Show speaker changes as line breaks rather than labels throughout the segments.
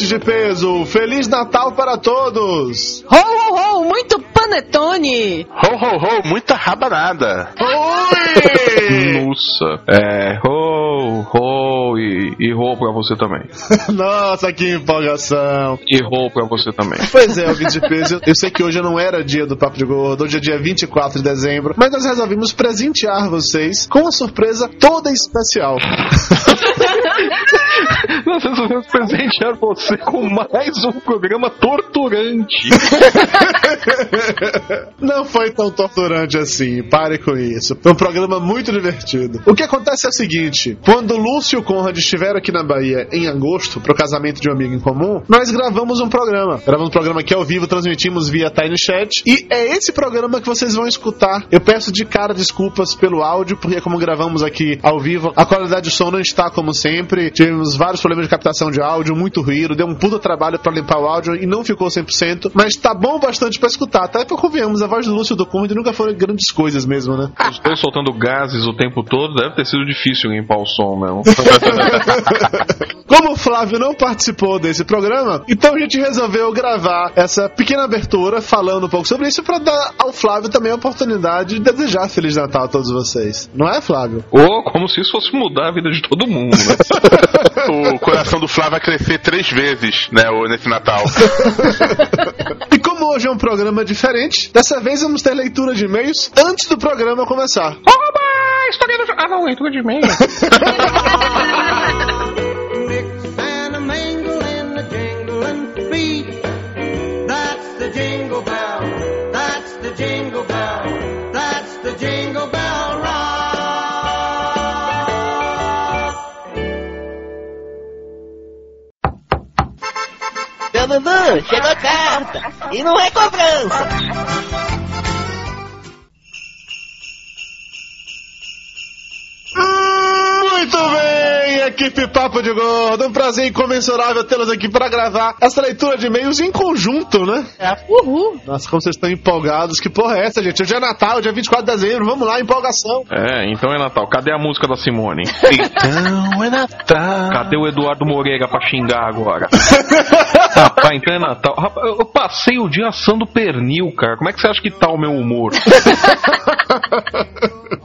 ouvintes de peso, Feliz Natal para todos!
Ho, ho, ho, muito panetone!
Ho, ho, ho, muita rabanada!
Oi!
Nossa. É, ho, ho e, e ho pra você também.
Nossa, que empolgação!
E ho pra você também.
Pois é, ouvintes de peso, eu sei que hoje não era dia do Papo de Gordo, hoje é dia 24 de dezembro, mas nós resolvimos presentear vocês com uma surpresa toda especial.
Nós resolvemos presentear você com mais um programa torturante.
Não foi tão torturante assim, pare com isso. Foi um programa muito divertido. O que acontece é o seguinte: quando Lúcio e o Conrad estiveram aqui na Bahia em agosto, pro casamento de um amigo em comum, nós gravamos um programa. Gravamos um programa aqui ao vivo, transmitimos via Tiny Chat. E é esse programa que vocês vão escutar. Eu peço de cara desculpas pelo áudio, porque como gravamos aqui ao vivo, a qualidade do som não está como sempre. Tivemos vários problemas de captação de áudio, muito ruído, deu um puta trabalho para limpar o áudio e não ficou 100%, mas tá bom bastante para escutar. Até porque convenhamos, a voz do Lúcio do Conrad nunca foram grandes coisas mesmo, né?
Estou soltando gases o tempo todo, deve ter sido difícil limpar o som mesmo.
Como o Flávio não participou desse programa, então a gente resolveu gravar essa pequena abertura falando um pouco sobre isso para dar ao Flávio também a oportunidade de desejar Feliz Natal a todos vocês. Não é, Flávio?
Ou como se isso fosse mudar a vida de todo mundo, né?
O coração do Flávio vai crescer três vezes, né, nesse Natal.
E como hoje é um programa diferente, dessa vez vamos ter leitura de e-mails antes do programa começar.
Oba! História do... Ah, não, leitura de e-mail.
cobrança.
Muito bem, equipe Papo de Gordo. Um prazer incomensurável tê-los aqui para gravar essa leitura de e-mails em conjunto, né?
Uhul!
Nossa, como vocês estão empolgados. Que porra é essa, gente? Hoje é Natal, dia 24 de dezembro. Vamos lá, empolgação.
É, então é Natal. Cadê a música da Simone?
Então é Natal.
Cadê o Eduardo Moreira pra xingar agora? Rapaz, então é Natal. Rapaz, eu passei o dia assando pernil, cara. Como é que você acha que tá o meu humor?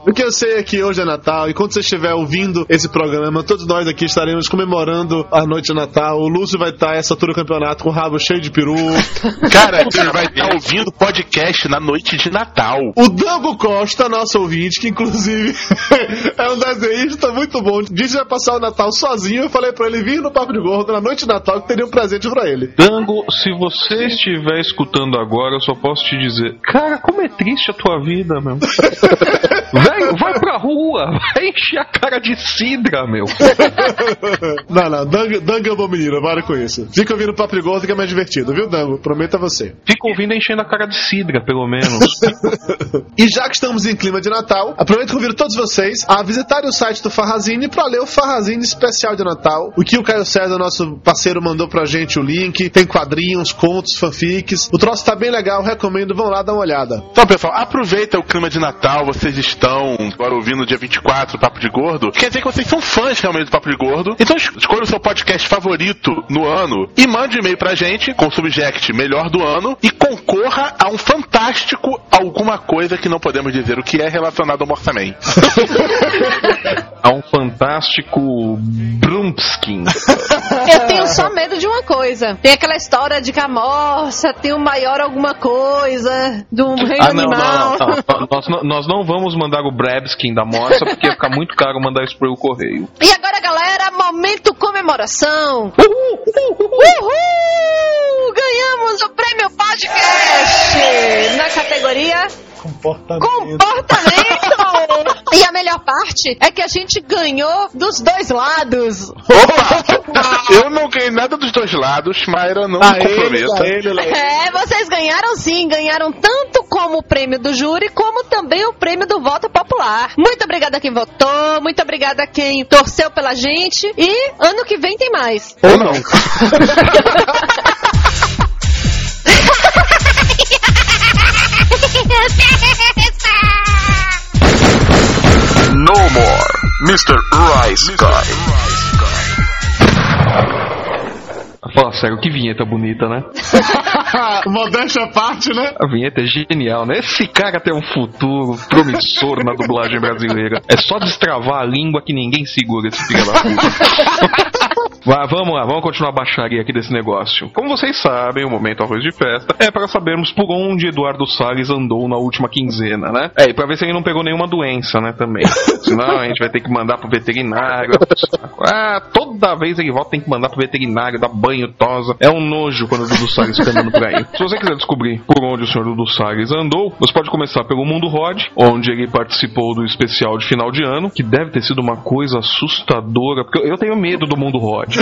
O que eu sei é que hoje é Natal e quando você estiver ouvindo esse programa, todos nós aqui estaremos comemorando a noite de Natal. O Lúcio vai estar essa altura do campeonato com o rabo cheio de peru.
Cara, ele vai estar ouvindo podcast na noite de Natal.
O Dango Costa, nosso ouvinte, que inclusive é um desenhista muito bom, disse que vai passar o Natal sozinho. Eu falei pra ele vir no Papo de Gordo na noite de Natal que teria um presente pra ele.
Dango, se você estiver escutando agora, eu só posso te dizer: Cara, como é triste a tua vida, meu. Velho, vai pra rua, vai encher a cara de cidra, meu.
Não, não, Dango, Dango é um bom menino, para com isso. Fica ouvindo o Papo de Gordo que é mais divertido, viu, Dango? Prometo a você.
Fica ouvindo enchendo a cara de cidra, pelo menos.
E já que estamos em clima de Natal, aproveito e convido todos vocês a visitarem o site do Farrazine para ler o Farrazine especial de Natal. O que o Caio César, nosso parceiro, mandou pra gente o link. Tem quadrinhos, contos, fanfics. O troço tá bem legal, recomendo, vão lá dar uma olhada.
Então, pessoal, aproveita o clima de Natal, vocês estão agora ouvindo no dia 24 o Papo de Gordo. Quer dizer que vocês são fãs realmente do Papo de Gordo. Então es- escolha o seu podcast favorito no ano e mande um e-mail pra gente com o subject melhor do ano e concorra a um fantástico alguma coisa que não podemos dizer o que é relacionado ao Morsaman.
Há um fantástico Brumpskin.
Eu tenho só medo de uma coisa. Tem aquela história de que a morsa tem o maior alguma coisa do reino
Ah, não,
animal.
não, não. Nós, nós não vamos mandar o Brabskin da Morsa porque ia ficar muito caro mandar isso pelo correio.
E agora, galera, momento comemoração. Uhul! Uhul! Ganhamos o prêmio podcast na categoria Comportamento! E a melhor parte é que a gente ganhou dos dois lados.
Opa! Eu não ganhei nada dos dois lados, Mayra, não me
Lá ele,
comprometa.
ele, lá ele.
É, vocês ganharam sim, ganharam tanto como o prêmio do júri, como também o prêmio do voto popular. Muito obrigada a quem votou, muito obrigada a quem torceu pela gente e ano que vem tem mais.
Ou não.
No more, Mr. Rice Guy.
Fala sério, que vinheta bonita, né?
Modéstia à parte, né?
A vinheta é genial, né? Esse cara tem um futuro promissor na dublagem brasileira. É só destravar a língua que ninguém segura esse filho da puta. Vamos lá, vamos continuar a baixaria aqui desse negócio. Como vocês sabem, o momento arroz de festa é para sabermos por onde Eduardo Salles andou na última quinzena, né? É, e pra ver se ele não pegou nenhuma doença, né, também. Senão a gente vai ter que mandar pro veterinário. Ah, toda vez ele volta tem que mandar pro veterinário, dar banho, tosa. É um nojo quando o Dudu Salles fica andando por aí. Se você quiser descobrir por onde o senhor Dudu Salles andou, você pode começar pelo Mundo Rod, onde ele participou do especial de final de ano, que deve ter sido uma coisa assustadora, porque eu tenho medo do Mundo Rod.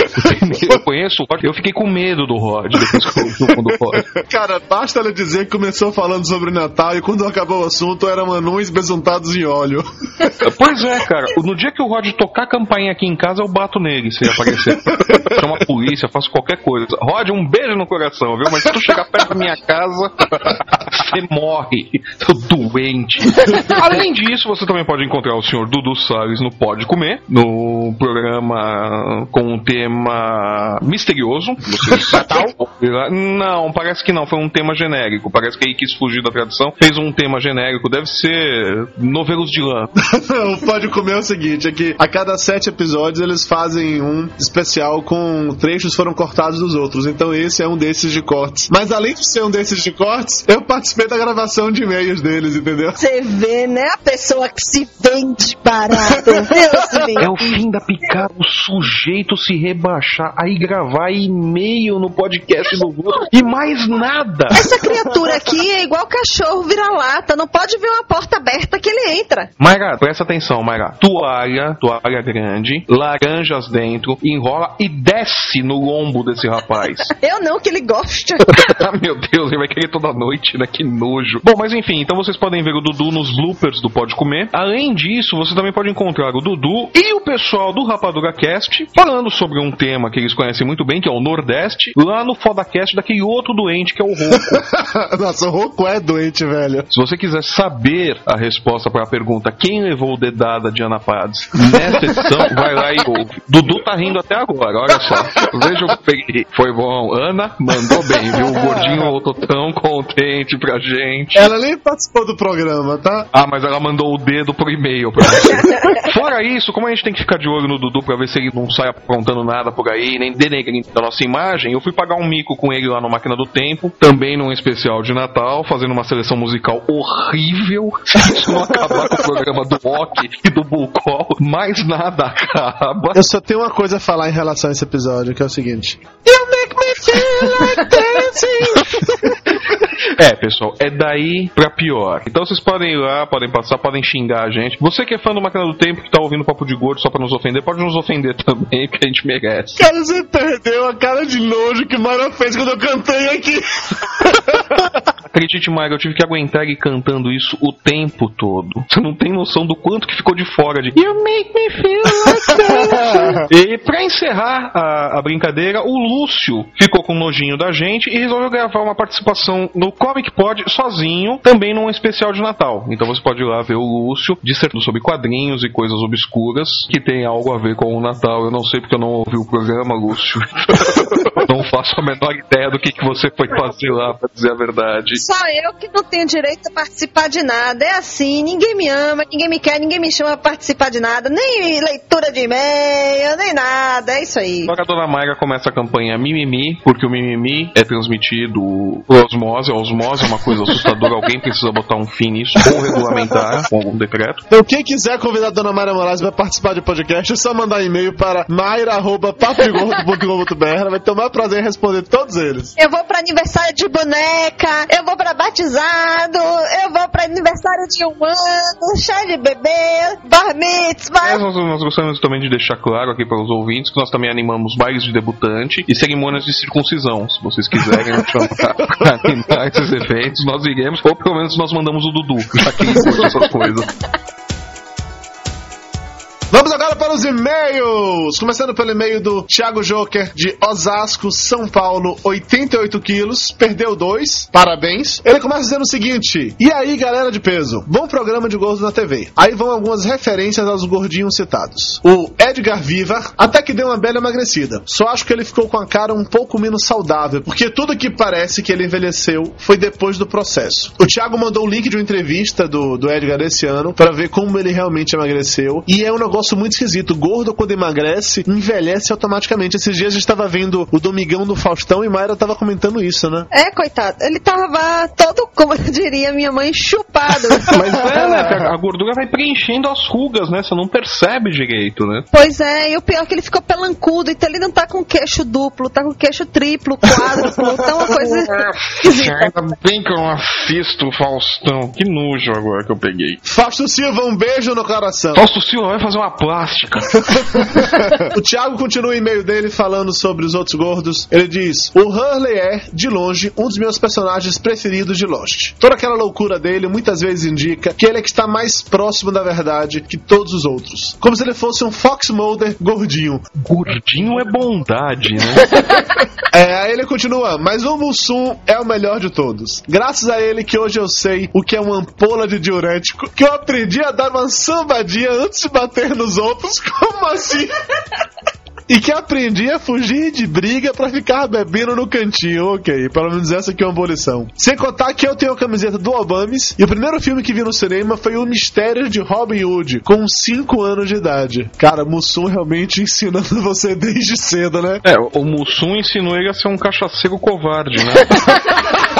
Eu conheço o Rod, eu fiquei com medo do Rod depois que eu o Mundo Rod.
Cara, basta ela dizer que começou falando sobre o Natal e quando acabou o assunto eram anões besuntados em óleo.
Pois é, cara. No dia que o Rod tocar campainha aqui em casa, eu bato nele se ele aparecer. Chama a polícia, faço qualquer coisa. Rod, um beijo no coração, viu? Mas se tu chegar perto da minha casa, você morre. Seu doente. Além disso, você também pode encontrar o senhor Dudu Salles no Pode Comer, no programa com um tema misterioso. Você Natal? Não, parece que não. Foi um tema genérico. Parece que ele quis fugir da tradição. Fez um tema genérico. Deve ser novelos de lã.
o Pode Comer é o seguinte, é que a cada sete episódios eles fazem um especial com trechos que foram cortados dos outros. Então esse é um desses de cortes. Mas além de ser um desses de cortes, eu participei da gravação de e-mails deles, entendeu?
Você vê, né? A pessoa que se vende barato. Deus
É o fim da picada, o sujeito se rebaixar, aí gravar e-mail no podcast do outro e mais nada.
Essa criatura aqui é igual cachorro vira-lata. Não pode ver uma porta aberta que ele entra.
Mayra, presta atenção, Mayra. Toalha, toalha grande, laranjas dentro, enrola e desce no lombo desse rapaz.
Eu não, que ele gosta.
ah, meu Deus, ele vai querer toda noite, né? Que nojo. Bom, mas enfim, então vocês podem ver o Dudu nos bloopers do Pode Comer. Além disso, você também pode encontrar o Dudu e o pessoal do Rapadura Cast falando sobre um tema que eles conhecem muito bem, que é o Nordeste, lá no Fodacast daquele outro doente que é o Roco.
Nossa, o Roku é doente, velho.
Se você quiser saber a resposta para a pergunta quem levou o dedada de Ana Pades nessa edição, vai lá e ouve. Dudu tá rindo até agora, olha só. Veja o peguei. Foi bom. Ana mandou bem, viu? O gordinho voltou tão contente pra gente.
Ela nem participou do programa, tá?
Ah, mas ela mandou o dedo por e-mail pra você. Fora isso, como a gente tem que ficar de olho no Dudu pra ver se ele não sai aprontando nada por aí, nem denegrindo a nossa imagem, eu fui pagar um mico com ele lá no Máquina do Tempo, também num especial de Natal, fazendo uma seleção musical horrível. Se isso não acabar com o programa do Rock e do Bullcall, mais nada acaba.
Eu só tenho uma coisa a falar em relação a esse episódio, que é o seguinte. You make me.
É, pessoal, é daí pra pior. Então vocês podem ir lá, podem passar, podem xingar a gente. Você que é fã do Máquina do Tempo, que tá ouvindo Papo de Gordo só pra nos ofender, pode nos ofender também, porque a gente merece.
Cara, você perdeu a cara de nojo que Mara fez quando eu cantei aqui.
Acredite, Maga, eu tive que aguentar ele cantando isso o tempo todo. Você não tem noção do quanto que ficou de fora de You make me feel like that. E pra encerrar a, a brincadeira, o Lúcio ficou com nojinho da gente e resolveu gravar uma participação no Comic Pod sozinho, também num especial de Natal. Então você pode ir lá ver o Lúcio dissertando sobre quadrinhos e coisas obscuras que tem algo a ver com o Natal. Eu não sei porque eu não ouvi o programa, Lúcio. não faço a menor ideia do que, que você foi fazer lá, pra dizer a verdade.
Só eu que não tenho direito a participar de nada. É assim, ninguém me ama, ninguém me quer, ninguém me chama pra participar de nada. Nem leitura de e-mail, nem nada. É isso aí.
Agora a dona Mayra começa a campanha Mimimi, porque o Mimimi é transmitido por osmose. A osmose é uma coisa assustadora, alguém precisa botar um fim nisso, ou regulamentar com algum decreto.
Então, quem quiser convidar a dona Mayra Moraes para participar do podcast, é só mandar e-mail para mayra.papigordo.com.br. Ela vai ter o maior prazer em responder todos eles.
Eu vou pra aniversário de boneca, eu vou pra batizado, eu vou pra aniversário de um ano, chá de bebê, bar mitzvah.
Mas nós, nós gostaríamos também de deixar claro aqui para os ouvintes que nós também animamos bailes de debutante e cerimônias de circuncisão. Se vocês quiserem nos chamar para animar esses eventos, nós iremos, ou pelo menos nós mandamos o Dudu, já que ele essas coisas.
Vamos agora Bora para os e-mails! Começando pelo e-mail do Thiago Joker, de Osasco, São Paulo, 88 quilos, perdeu dois, parabéns. Ele começa dizendo o seguinte: E aí, galera de peso? Bom programa de gordo na TV. Aí vão algumas referências aos gordinhos citados. O Edgar Vivar até que deu uma bela emagrecida. Só acho que ele ficou com a cara um pouco menos saudável, porque tudo que parece que ele envelheceu foi depois do processo. O Thiago mandou o link de uma entrevista do, do Edgar esse ano para ver como ele realmente emagreceu. E é um negócio muito esquisito. Gordo, quando emagrece, envelhece automaticamente. Esses dias a gente tava vendo o Domingão do Faustão e Mayra tava comentando isso, né?
É, coitado. Ele tava todo, como diria minha mãe, chupado.
Mas é, né? A gordura vai preenchendo as rugas, né? Você não percebe direito, né?
Pois é, e o pior é que ele ficou pelancudo, então ele não tá com queixo duplo, tá com queixo triplo, quádruplo, tá uma coisa esquisita.
Ainda bem que eu não assisto o Faustão. Que nojo agora que eu peguei.
Fausto Silva, um beijo no coração.
Fausto Silva vai fazer uma plástica.
o Thiago continua o e-mail dele falando sobre os outros gordos. Ele diz: O Hurley é, de longe, um dos meus personagens preferidos de Lost. Toda aquela loucura dele muitas vezes indica que ele é que está mais próximo da verdade que todos os outros. Como se ele fosse um Fox Mulder gordinho.
Gordinho é bondade, né?
É, aí ele continua, mas o Mussum é o melhor de todos. Graças a ele que hoje eu sei o que é uma ampola de diurético, que eu aprendi a dar uma sambadinha antes de bater nos outros. Como assim? E que aprendi a fugir de briga pra ficar bebendo no cantinho. Ok, pelo menos essa aqui é uma boa lição. Sem contar que eu tenho a camiseta do Obamis e o primeiro filme que vi no cinema foi O Mistério de Robin Hood, com 5 anos de idade. Cara, Mussum realmente ensinando você desde cedo, né?
É, o Mussum ensinou ele a ser um cachaceiro covarde, né?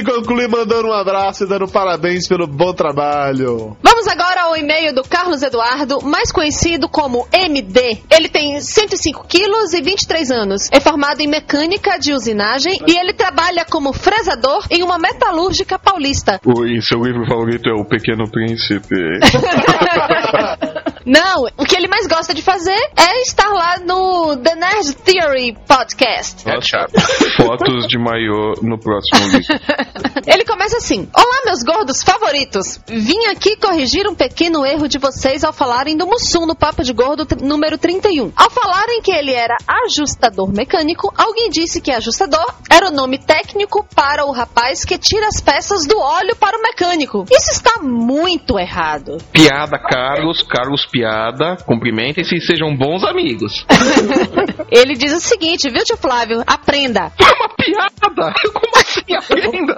Ele conclui mandando um abraço e dando parabéns pelo bom trabalho.
Vamos agora ao e-mail do Carlos Eduardo, mais conhecido como MD. Ele tem 105 quilos e 23 anos. É formado em mecânica de usinagem e ele trabalha como fresador em uma metalúrgica paulista.
Oi, seu livro favorito é O Pequeno Príncipe.
Não, o que ele mais gosta de fazer é estar lá no The Nerd Theory Podcast.
É chato.
Fotos de maiô no próximo vídeo.
Ele começa assim: Olá, meus gordos favoritos. Vim aqui corrigir um pequeno erro de vocês ao falarem do Mussum no Papo de Gordo número 31. Ao falarem que ele era ajustador mecânico, alguém disse que ajustador era o nome técnico para o rapaz que tira as peças do óleo para o mecânico. Isso está muito errado.
Piada, Carlos. Carlos Piada. Cumprimentem-se e sejam bons amigos.
Ele diz o seguinte, viu, tio Flávio? Aprenda.
É uma piada! Como assim? Aprenda!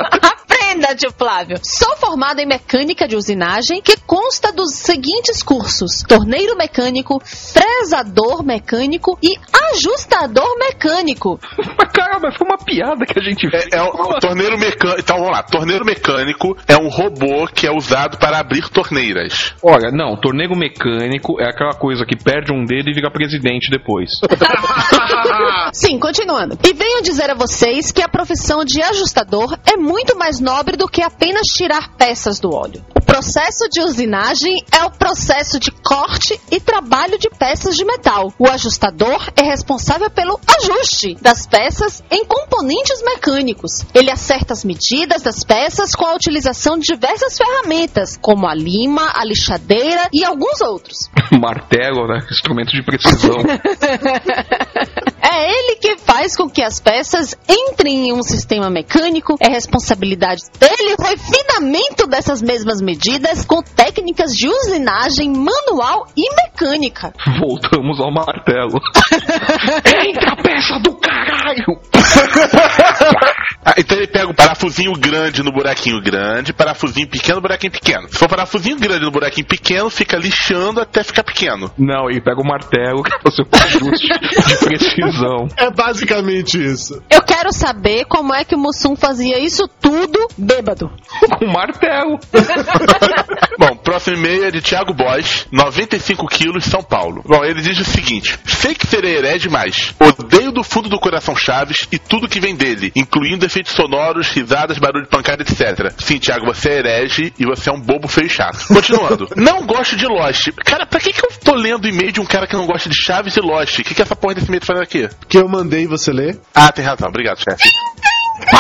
Tio Flávio. Sou formado em mecânica de usinagem que consta dos seguintes cursos: torneiro mecânico, fresador mecânico e ajustador mecânico.
Mas caramba, foi uma piada que a gente fez.
É, é um torneiro mecânico. Então vamos lá. Torneiro mecânico é um robô que é usado para abrir torneiras.
Olha, não, torneiro mecânico é aquela coisa que perde um dedo e vira presidente depois.
Sim, continuando. E venho dizer a vocês que a profissão de ajustador é muito mais nobre do que apenas tirar peças do óleo. O processo de usinagem é o processo de corte e trabalho de peças de metal. O ajustador é responsável pelo ajuste das peças em componentes mecânicos. Ele acerta as medidas das peças com a utilização de diversas ferramentas, como a lima, a lixadeira e alguns outros.
Martelo, né? Instrumento de precisão.
É ele que faz com que as peças entrem em um sistema mecânico. É responsabilidade dele o refinamento dessas mesmas medidas com técnicas de usinagem manual e mecânica.
Voltamos ao martelo. Entra peça do caralho!
Ah, então ele pega o parafusinho grande no buraquinho grande, parafusinho pequeno no buraquinho pequeno. Se for parafusinho grande no buraquinho pequeno, fica lixando até ficar pequeno.
Não, ele pega o martelo que é fazer um ajuste de precisão.
É basicamente isso.
Eu quero saber como é que o Mussum fazia isso tudo bêbado.
Com martelo.
Bom, próximo e-mail é de Thiago Bosch, 95 quilos, São Paulo. Bom, ele diz o seguinte: Sei que serei herege demais. Odeio do fundo do coração Chaves e tudo que vem dele, incluindo efeitos sonoros, risadas, barulho de pancada, etc. Sim, Thiago, você é herege e você é um bobo feio e chato. Continuando. não gosto de Lost. Cara, pra que, que eu tô lendo e-mail de um cara que não gosta de Chaves e Lost? O que, que essa porra desse e-mail tá fazendo aqui?
Que eu mandei você ler.
Ah, tem razão. Obrigado, chefe.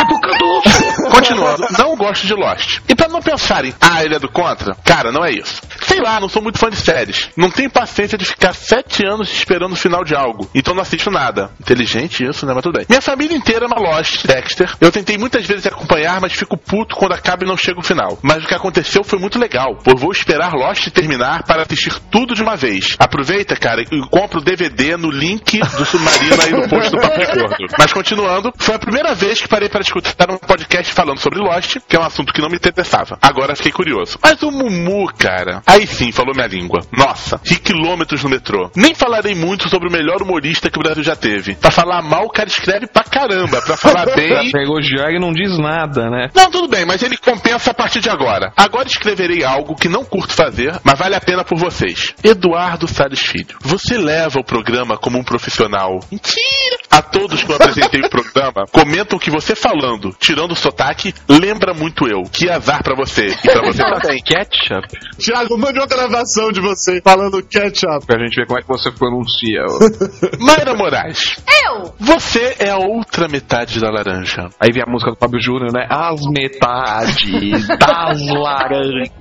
Pro canto!
Continuando, não gosto de Lost. E pra não pensarem, ah, ele é do contra? Cara, não é isso. Sei lá, não sou muito fã de séries. Não tenho paciência de ficar sete anos esperando o final de algo. Então não assisto nada. Inteligente isso, né? Mas tudo bem. Minha família inteira ama Lost, Dexter. Eu tentei muitas vezes acompanhar, mas fico puto quando acaba e não chega o final. Mas o que aconteceu foi muito legal. Pois vou esperar Lost terminar para assistir tudo de uma vez. Aproveita, cara, e compra o DVD no link do Submarino aí no post do Papo Gordo. Mas continuando, foi a primeira vez que parei para escutar um podcast falando sobre Lost, que é um assunto que não me interessava. Agora fiquei curioso. Mas o Mumu, cara, aí sim falou minha língua. Nossa, que quilômetros no metrô. Nem falarei muito sobre o melhor humorista que o Brasil já teve. Pra falar mal, o cara escreve pra caramba. Pra falar bem.
Pra elogiar e não diz nada, né?
Não, tudo bem, mas ele compensa a partir de agora. Agora escreverei algo que não curto fazer, mas vale a pena por vocês. Eduardo Salles Filho, você leva o programa como um profissional. Mentira! A todos que eu apresentei o programa comentam que você falando, tirando o sotaque, lembra muito eu. Que azar pra você. E pra você também.
Ketchup.
Thiago, mande uma gravação de você falando ketchup.
Pra gente ver como é que você pronuncia.
Mayra Moraes,
Eu!
você é a outra metade da laranja.
Aí vem a música do Fábio Júnior, né? As metades das laranjas.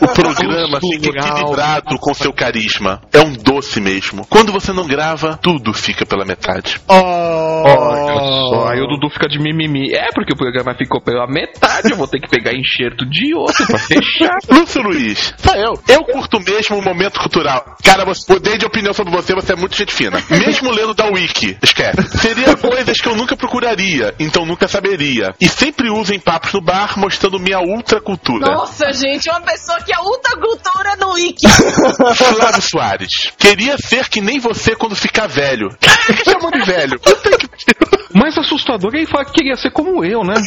O programa fica equilibrado com seu carisma. É um doce mesmo. Quando você não grava, tudo fica pela metade.
Oh.
Olha só, aí o Dudu fica de mimimi. É porque o programa ficou pela metade, eu vou ter que pegar enxerto de outro pra fechar.
Lúcio Luiz, sou eu. Eu curto mesmo o momento cultural. Cara, você mudei de opinião sobre você, você é muito gente fina. Mesmo lendo da Wiki, esquece. Seria coisas que eu nunca procuraria, então nunca saberia. E sempre uso em papos no bar, mostrando minha ultra cultura.
Nossa, gente, uma pessoa que é ultra cultura no Wiki.
Flávio Soares. Queria ser que nem você quando ficar velho. Caraca, chamou de velho. Puta que.
Mais assustador é falar que queria ser como eu, né?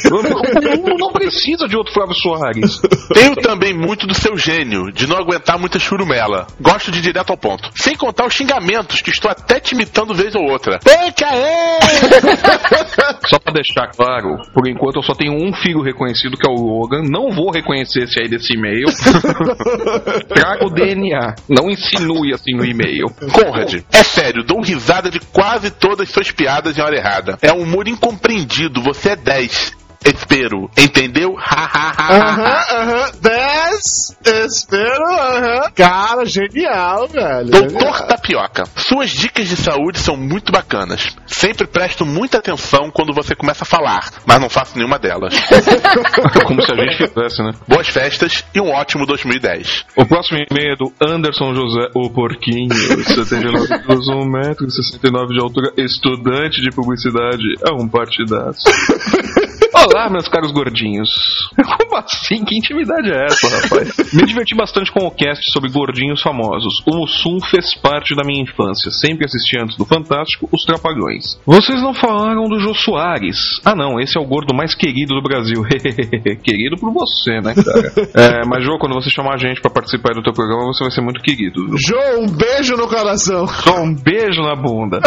O mundo não precisa de outro Flávio Soares.
Tenho também muito do seu gênio, de não aguentar muita churumela. Gosto de ir direto ao ponto. Sem contar os xingamentos, que estou até te imitando vez ou outra. Peca!
Só pra deixar claro, por enquanto eu só tenho um filho reconhecido que é o Logan. Não vou reconhecer esse aí desse e-mail. Traga o DNA. Não insinue assim no e-mail.
Conrad, é sério, dou risada de quase todas suas piadas em hora errada. É um humor incompreendido, você é 10. Espero, entendeu? Ha, ha, ha, ha,
Aham,
ha.
aham. 10, espero, aham. Cara, genial, velho.
Doutor
Genial.
Tapioca, suas dicas de saúde são muito bacanas. Sempre presto muita atenção quando você começa a falar, mas não faço nenhuma delas.
Como se a gente fizesse, né?
Boas festas e um ótimo 2010.
O próximo e-mail é do Anderson José, o Porquinho, 79 quilos, 1,69m de altura, estudante de publicidade, é um partidaço. Olá, meus caros gordinhos. Como assim? Que intimidade é essa, rapaz? Me diverti bastante com o cast sobre gordinhos famosos. O Mussum fez parte da minha infância. Sempre assisti antes do Fantástico Os Trapalhões. Vocês não falaram do Jô Soares. Ah, não, esse é o gordo mais querido do Brasil. querido por você, né, cara? É, mas, Jô, quando você chamar a gente pra participar do teu programa, você vai ser muito querido. viu?
Jô, um beijo no coração.
Só um beijo na bunda.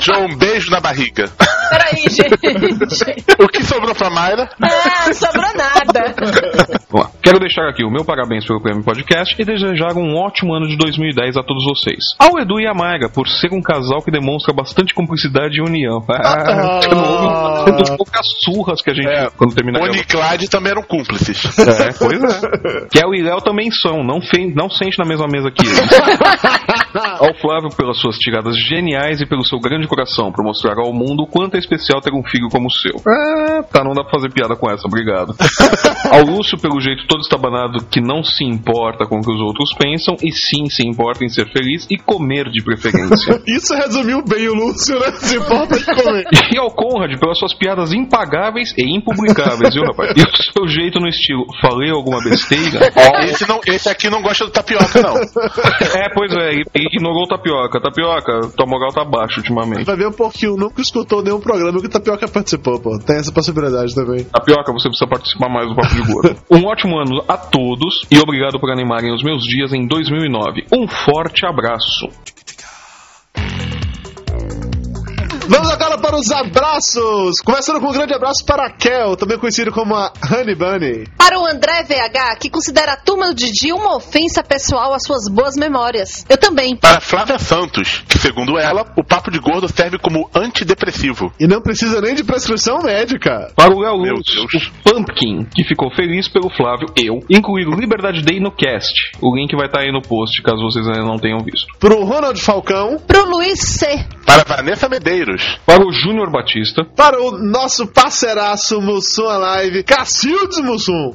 João, um beijo na barriga.
Peraí, gente.
O que sobrou pra Mayra?
Ah, não sobrou nada.
Bom, quero deixar aqui o meu parabéns pelo Prêmio Podcast e desejar um ótimo ano de 2010 a todos vocês. Ao Edu e a Mayra, por ser um casal que demonstra bastante cumplicidade e união. Ah, houve uma das poucas surras que a gente
É,
quando termina
Bonnie e Clyde também eram cúmplices.
É, pois é. Kel e Léo também são, não, fe- não sente na mesma mesa que eles. Ao Flávio pelas suas tiradas geniais e pelo seu grande coração, por mostrar ao mundo o quanto é especial ter um filho como o seu. Ah, tá, não dá pra fazer piada com essa, obrigado. Ao Lúcio pelo jeito todo estabanado que não se importa com o que os outros pensam e sim se importa em ser feliz e comer de preferência.
Isso resumiu bem o Lúcio, né? Se importa de comer.
E ao Conrad pelas suas piadas impagáveis e impublicáveis, viu, rapaz? E o seu jeito no estilo, falei alguma besteira?
Esse, não, esse aqui não gosta do tapioca, não.
É, pois é, ele ele ignorou o tapioca. Tapioca, tua moral tá baixa ultimamente.
Vai ver um pouquinho, nunca escutou nenhum programa que o Tapioca participou, pô. Tem essa possibilidade também.
Tapioca, você precisa participar mais do Papo de Gordo. Um ótimo ano a todos e obrigado por animarem os meus dias em 2009. Um forte abraço.
Vamos agora para os abraços. Começando com um grande abraço para a Kel, também conhecido como a Honey Bunny.
Para o André VH, que considera a turma do Didi uma ofensa pessoal às suas boas memórias. Eu também.
Para Flávia Santos, que segundo ela, o papo de gordo serve como antidepressivo.
E não precisa nem de prescrição médica.
Para o Léo
Deus.
o Pumpkin, que ficou feliz pelo Flávio, eu, incluir o Liberdade Day no cast. O link vai estar aí no post, caso vocês ainda não tenham visto.
Pro Ronald Falcão.
Pro Luiz C.
Para Vanessa Medeiros,
Para o Júnior Batista,
Para o nosso parceiraço Mussum Alive, Cacildes Mussum.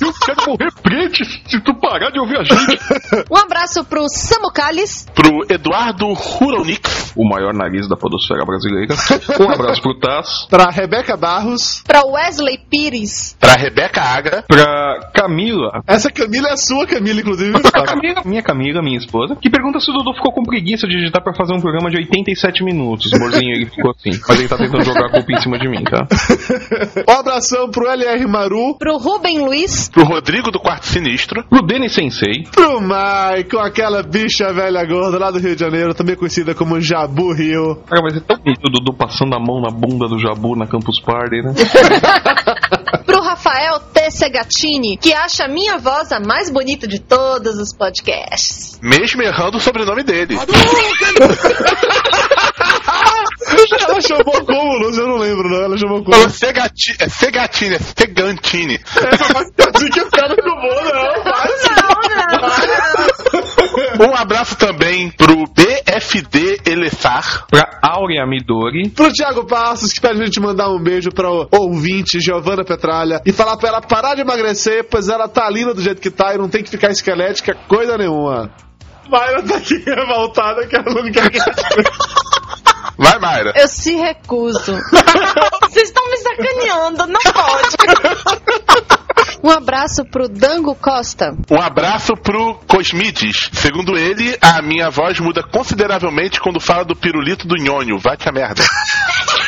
eu quero morrer prete se tu parar de ouvir a gente.
Um abraço pro Samucalis.
pro Eduardo Huronix,
o maior nariz da podosfera brasileira. Um abraço pro Taz.
Para Rebeca Barros.
Pra Wesley Pires.
para Rebeca Agra,
Pra Camila.
Essa Camila é a sua Camila, inclusive.
Camila, minha Camila, minha esposa, que pergunta se o Dudu ficou com preguiça de digitar pra fazer um programa de 87 minutos. Morzinho, ele ficou assim. Mas ele tá tentando jogar a culpa em cima de mim, tá?
Um abração pro LR Maru.
Pro Rubem Luiz.
pro Rodrigo do Quarto Sinistro,
Pro Denis Sensei.
Pro Maicon, aquela bicha velha gorda lá do Rio de Janeiro, também conhecida como Jabu Rio.
Cara, mas é tão bonito o Dudu passando a mão na bunda do Jabu na Campus Party, né?
Pro Rafael T. Segatini, que acha a minha voz a mais bonita de todos os podcasts.
mesmo errando o sobrenome dele.
Ela chamou como, Lúcio? Eu não lembro, não. Ela chamou como.
Falou Segati, é Segatini, é Segantini.
Assim que o cara ficou bom, não.
Um abraço também pro BFD Elessar,
Pra Áurea Midori.
Pro Thiago Passos, que pede a gente mandar um beijo pra ouvinte Giovana Petralha e falar pra ela parar de emagrecer, pois ela tá linda do jeito que tá e não tem que ficar esquelética coisa nenhuma. Mayra tá aqui revoltada que ela não quer que
vai Mayra.
Eu se recuso. Vocês estão me sacaneando, não pode. Um abraço pro Dango Costa.
Um abraço pro Cosmides. Segundo ele, a minha voz muda consideravelmente quando fala do pirulito do nhonho. Vai te a merda.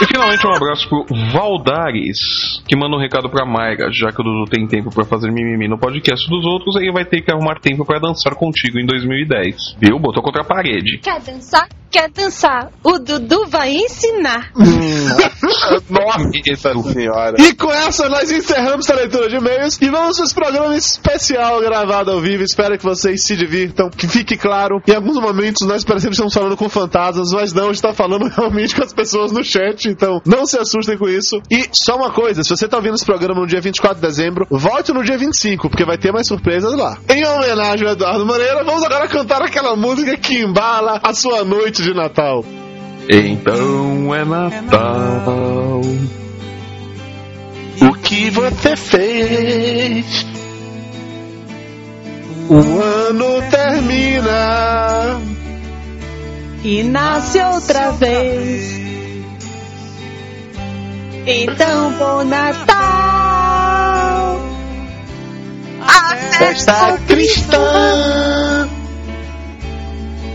E finalmente um abraço pro Valdares, que manda um recado pra Mayra, já que o Dudu tem tempo pra fazer mimimi no podcast dos outros, aí vai ter que arrumar tempo pra dançar contigo em 2010. Viu? Botou contra a parede.
Quer dançar? Quer dançar? O Dudu vai ensinar.
Nossa senhora.
E com essa nós encerramos a leitura de e-mails e vamos para esse programa especial gravado ao vivo. Espero que vocês se divirtam, que fique claro. Em alguns momentos nós parecemos que estamos falando com fantasmas, mas não, a gente está falando realmente com as pessoas no chat, então não se assustem com isso. E só uma coisa, se você está ouvindo esse programa no dia 24 de dezembro, volte no dia 25, porque vai ter mais surpresas lá. Em homenagem ao Eduardo Moreira, vamos agora cantar aquela música que embala a sua noite de Natal.
Então é Natal.
O que você fez?
O ano termina.
E nasce outra vez. Então, bom Natal. A
Festa cristã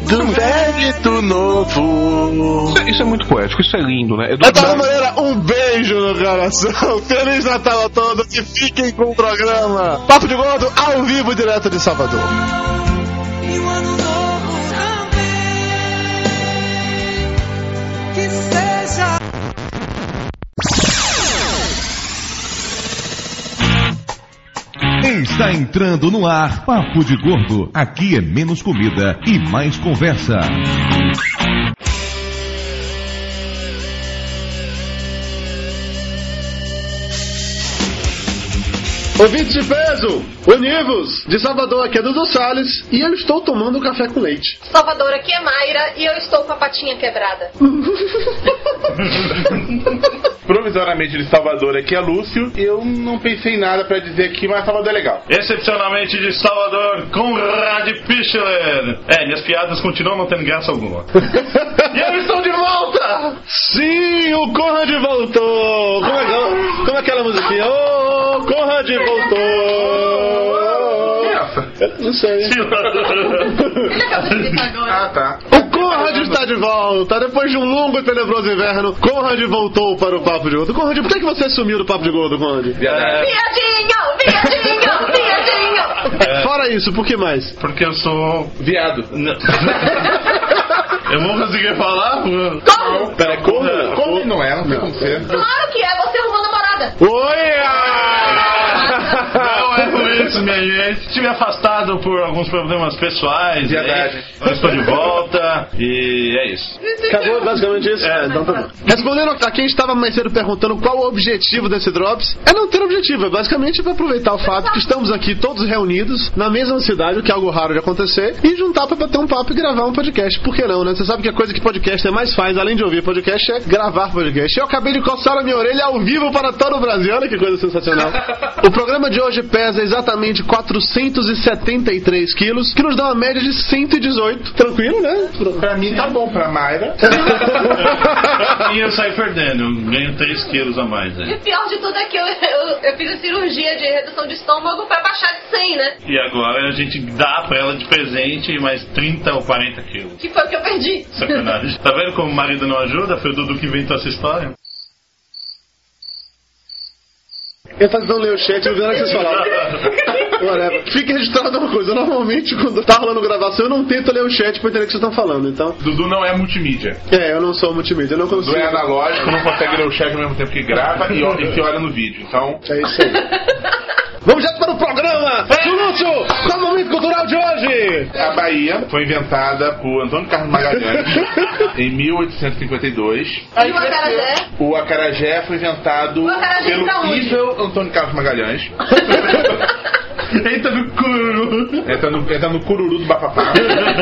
do velho e do novo.
Isso, isso é muito poético, isso é lindo, né? Edu-
Eduardo Moreira, um beijo no coração. Feliz Natal a todos e fiquem com o programa. Papo de Gordo ao vivo direto de Salvador.
Está entrando no ar Papo de Gordo. Aqui é menos comida e mais conversa.
Ouvintes de peso, univos, de Salvador aqui é Dudu Salles e eu estou tomando café com leite.
Salvador, aqui é Mayra e eu estou com a patinha quebrada.
Provisoriamente de Salvador aqui é Lúcio. Eu não pensei em nada pra dizer aqui, mas Salvador é legal.
Excepcionalmente de Salvador, Conrad Pichler. É, minhas piadas continuam não tendo graça alguma.
E eu estou de volta! Sim, o Conrad voltou! Como é, que- como é aquela musiquinha? Ô, Conrad voltou! Eu Não sei.
Ah, tá.
O Conrad está de volta! Depois de um longo e tenebroso inverno, Conrad voltou para o Papo de Gordo. Conrad, por que, que você sumiu do Papo de Gordo, Conrad?
É,
Viadinho! Viadinho! Viadinho!
Fora isso, por que mais?
porque eu sou
Viado.
Eu vou conseguir falar?
Como?
Pera, como?
Como não é? Não tem como ser.
Claro que é, você arrumou namorada.
Oi!
Não é por isso, minha gente. Estive afastado por alguns problemas pessoais.
Verdade.
aí, Mas estou de volta e é isso.
Acabou basicamente isso?
É.
então tá bom. Respondendo a quem estava mais cedo perguntando qual o objetivo desse Drops, é não ter objetivo, é basicamente para aproveitar o fato que estamos aqui todos reunidos na mesma cidade, o que é algo raro de acontecer, e juntar para bater um papo e gravar um podcast. Por que não, né? Você sabe que a coisa que podcast mais faz, além de ouvir podcast, é gravar podcast. Eu acabei de coçar a minha orelha ao vivo para todo o Brasil, olha que coisa sensacional. o programa de hoje pesa exatamente 473 quilos, que nos dá uma média de 118. Tranquilo, né?
Pra mim tá bom, pra Mayra.
E eu saí perdendo, eu ganho 3 quilos a mais.
E
Né?
o pior de tudo é que eu, eu, eu fiz a cirurgia de redução de estômago pra baixar de 100, né?
E agora a gente dá pra ela de presente mais 30 ou 40 quilos.
Que foi o que eu perdi.
Sacanagem. Tá vendo como o marido não ajuda? Foi o Dudu que inventou essa história.
Eu tava tentando ler o chat, eu vi hora que vocês falaram. Whatever. Fica registrado uma coisa. Normalmente, quando tá rolando gravação, eu não tento ler o chat pra entender o que vocês estão falando. Então,
Dudu não é multimídia.
é, eu não sou multimídia, eu não consigo.
Dudu é analógico, não consegue ler o chat ao mesmo tempo que grava e, ó- e se olha no vídeo. Então,
É isso aí. Vamos já para o programa! Lúcio, qual é o momento cultural de hoje?
a Bahia foi inventada por Antônio Carlos Magalhães em 1852.
E o acarajé?
O acarajé foi inventado
acarajé
pelo
onde?
nível Antônio Carlos Magalhães.
Eita do cururu!
Entra no, entra no cururu do Bafafá.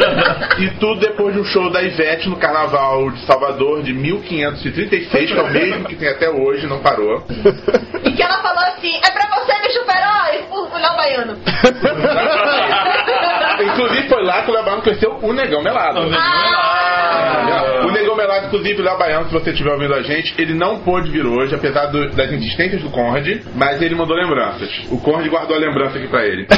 e tudo depois de um show da Ivete no Carnaval de Salvador de 1536, que é o mesmo que tem até hoje, não parou.
E que ela falou assim: é pra você, bicho feroz, Baiano.
Inclusive foi lá que o Léo Baiano conheceu o Negão Melado.
Ah!
O Negão Melado, inclusive, o Léo Baiano, se você estiver ouvindo a gente, ele não pôde vir hoje, apesar do- das insistências do Conrad, mas ele mandou lembranças. O Conrad guardou a lembrança aqui pra ele.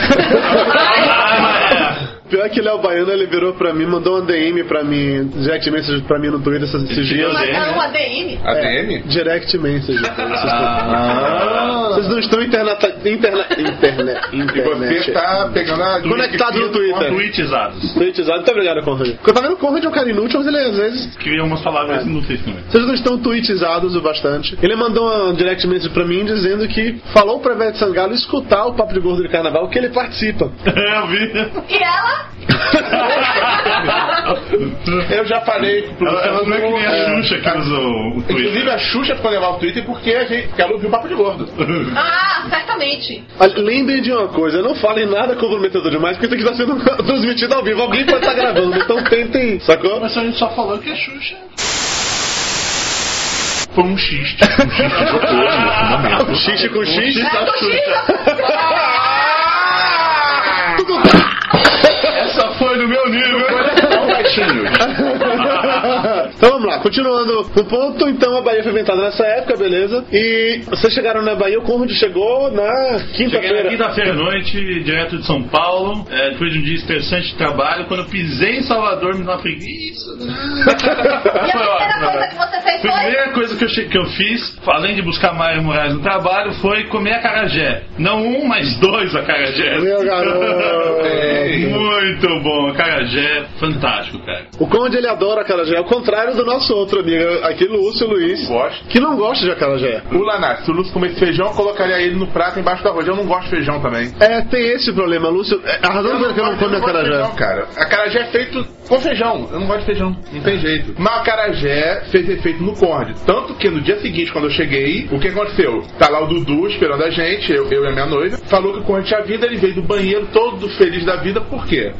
Pior que Léo Baiano, ele virou pra mim, mandou um DM pra mim, direct message pra mim no Twitter esses, dias.
Mas é um ADM.
ADM?
Direct message.
Ah.
Vocês não estão internet, internet, internet,
E você
internet.
tá pegando a.
Conectado no Twitter.
Tweetizados.
Tweetizado. Muito obrigado, Conrad. Porque eu tava vendo o Conrad é um cara inútil, mas ele às vezes
Cria umas palavras inúteis também.
Vocês não estão tweetizados o bastante. Ele mandou um direct message pra mim dizendo que falou pra Ivete Sangalo escutar o Papo de Gordo de Carnaval que ele participa.
Eu vi.
E ela?
Eu já falei pro
Ela, ela não é que nem a
É.
Xuxa que usa o o Twitter.
Inclusive a Xuxa ficou levar o Twitter porque, a gente, porque ela ouviu o papo de gordo.
Ah, certamente.
Lembrem de uma coisa, não falem nada comprometedor demais, porque isso aqui está sendo transmitido ao vivo. Alguém pode estar gravando, então tentem, sacou?
Mas a gente só falou que é Xuxa.
Foi um xiste. Um xiste
com.
Xiste
É
Xuxa. Essa foi no meu nível.
Tão baixinho.
Então vamos lá, continuando o ponto. Então a Bahia foi inventada nessa época, beleza? E vocês chegaram na Bahia, o Conrad chegou na
Cheguei na
quinta-feira.
quinta-feira à noite, direto de São Paulo. É, depois de um dia estressante de trabalho, quando eu pisei em Salvador, me deu uma preguiça.
E a primeira coisa que você fez foi.
primeira coisa que eu, che- que eu fiz, além de buscar Mário Moraes no trabalho, foi comer acarajé. Não um, mas dois acarajés.
Meu garoto.
Muito bom, acarajé, fantástico, cara.
O Conde ele adora acarajé, ao contrário do nosso outro amigo aqui, Lúcio Luiz,
Gosto.
que não gosta de acarajé.
O Lanat, se o Lúcio comesse feijão, eu colocaria ele no prato embaixo do arroz. Eu não gosto de feijão também.
É, tem esse problema, Lúcio. é, A razão pela que eu não
de
acarajé.
feijão, cara. Acarajé é feito com feijão. Eu não gosto de feijão. Não tem jeito. Mas o acarajé fez efeito no Conde. Tanto que no dia seguinte, quando eu cheguei, o que aconteceu? Tá lá o Dudu esperando a gente, eu, eu e a minha noiva. Falou que o Conde tinha vida, ele veio do banheiro todo feliz da vida. Por quê?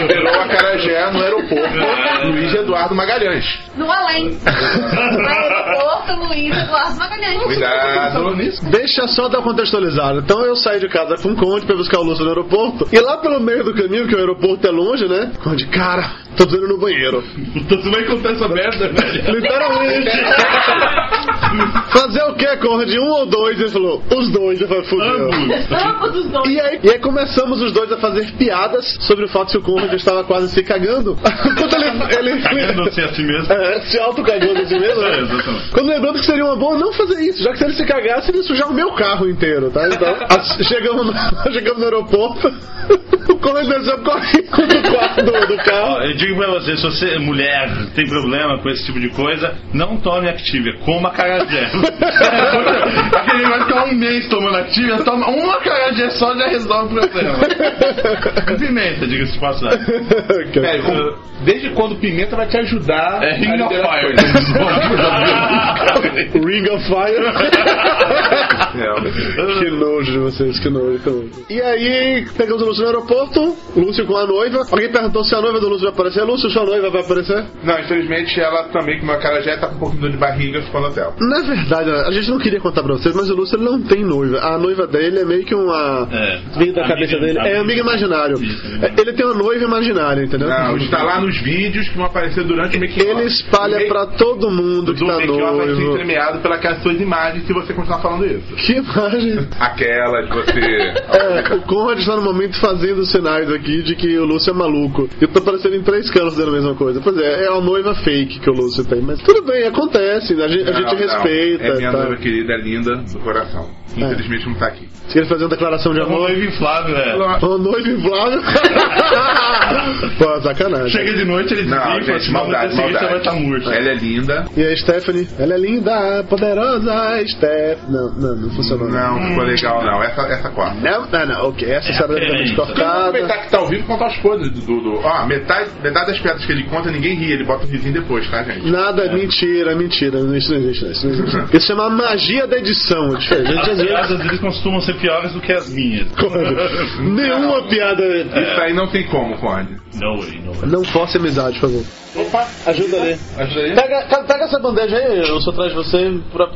Esperou o acarajé no aeroporto Luiz Eduardo Magalhães.
No além. No aeroporto Luiz Eduardo Magalhães.
Cuidado.
Deixa só dar contextualizado. Então eu saí de casa com o Conde pra buscar o Lúcio no aeroporto. E lá pelo meio do caminho, que o aeroporto é longe, né? Conde, cara, tô indo no banheiro.
Então você vai contar essa merda, velho.
Literalmente. Fazer o que, Conde? Um ou dois? Ele falou, os dois. Eu falei, fudeu.
Ambos.
Ambos os dois.
E aí, e aí começamos os dois a fazer piadas sobre o fato que o Conrad estava quase se cagando. Quando ele, ele
Cagando-se a si mesmo.
É, se auto-cagando assim mesmo. né?
É, exatamente.
Quando lembrando que seria uma boa não fazer isso, já que se ele se cagasse, ele ia sujar o meu carro inteiro, tá? Então, chegamos, no, chegamos no aeroporto, o Conrad desceu correndo do quarto do, do carro.
Ó, Eu digo pra você, se você é mulher, tem problema com esse tipo de coisa, não tome Activia, coma carajé. Aquele negócio que é um mês tomando Activia, toma uma carajé só já resolve o problema. Com pimenta, diga-se de passagem.
Pera, como- desde quando pimenta vai te ajudar
É Ring of Fire.
Ring of Fire.
É.
que nojo de vocês, que nojo, nojo. E aí, pegamos o Lúcio no aeroporto, Lúcio com a noiva. Alguém perguntou se a noiva do Lúcio vai aparecer. Lúcio, sua noiva vai aparecer?
Não, infelizmente ela também, com uma cara já tá com um pouquinho de dor de barriga, ficou no hotel.
Na verdade, a gente não queria contar pra vocês, mas o Lúcio ele não tem noiva. A noiva dele é meio que uma.
É.
Veio da cabeça dele. É amigo imaginário. É, Ele tem uma noiva imaginária, entendeu?
Não, está lá nos vídeos que vão aparecer durante o making
Ele espalha pra todo mundo que tá
off vai ser
noivo.
entremeado pelas suas imagens se você continuar falando isso.
Que imagem.
Aquela de você.
É, o Conrad está no momento fazendo sinais aqui de que o Lúcio é maluco. Eu tô parecendo em três canos dizendo a mesma coisa. Pois é, é a noiva fake que o Lúcio tem. Mas tudo bem, acontece. A gente, a gente
Não, não,
respeita.
É minha
tá?
noiva querida, é linda, do coração. Infelizmente não tá aqui.
Você quer fazer uma declaração de
É uma
amor?
noiva inflável, é.
Uma noiva inflável? Pô, sacanagem.
Chega de noite, ele
Não,
desliga
gente, maldade,
seguinte você vai
maldade.
estar morto.
Ela é linda.
E a Stephanie? Ela é linda, poderosa, Steph. Não, não, não funcionou.
Não, não ficou legal não. Essa, essa corta.
Não, não, não, ok. Essa
É,
será
é isso.
Vamos
cortada.
aproveitar que tá ao vivo e contar as coisas do. do, do- Ó, metade, metade das piadas que ele conta, ninguém ri, ele bota o risinho depois, tá, gente?
Nada, mentira, mentira. Isso não existe, isso não existe. Isso chama magia da edição. É diferente. A
As
às vezes.
piadas deles costumam ser piores do que as minhas.
Nenhuma piada.
Isso aí não tem como, Conde.
No way.
Não force amizade, por favor.
Opa,
Ajuda ali.
ajuda aí.
Pega, pega essa bandeja aí, eu sou atrás de você. Pra...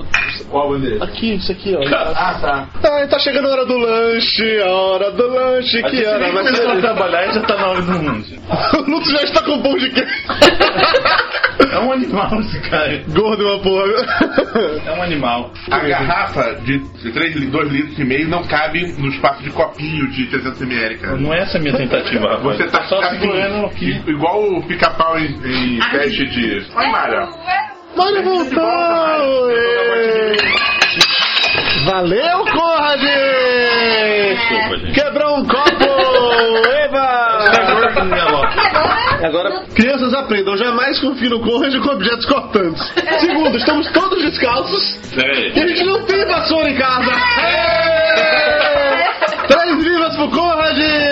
Qual bandeira?
Aqui, isso aqui, ó.
Ah, tá.
Tá, tá chegando a hora do lanche, a hora do lanche, que hora vai
a
ser?
trabalhar e já tá na hora do lanche.
O Lúcio já está com pão de queijo.
É um animal esse cara.
Gordo uma porra.
É um animal.
A garrafa de 3, 2 litros e meio não cabe no espaço de copinho de 300 ml, cara.
Não é essa a minha tentativa.
Você tá
só
assim,
segurando aqui.
igual o pica-pau em, em teste de. Vai, Mara.
Mário voltou! Valeu, Conrad!
Gente.
Quebrou um copo! Agora, crianças aprendam, jamais confie no Conrad com objetos cortantes. Segundo, estamos todos descalços e a gente não tem vassoura em casa. Três vivas pro Conrad!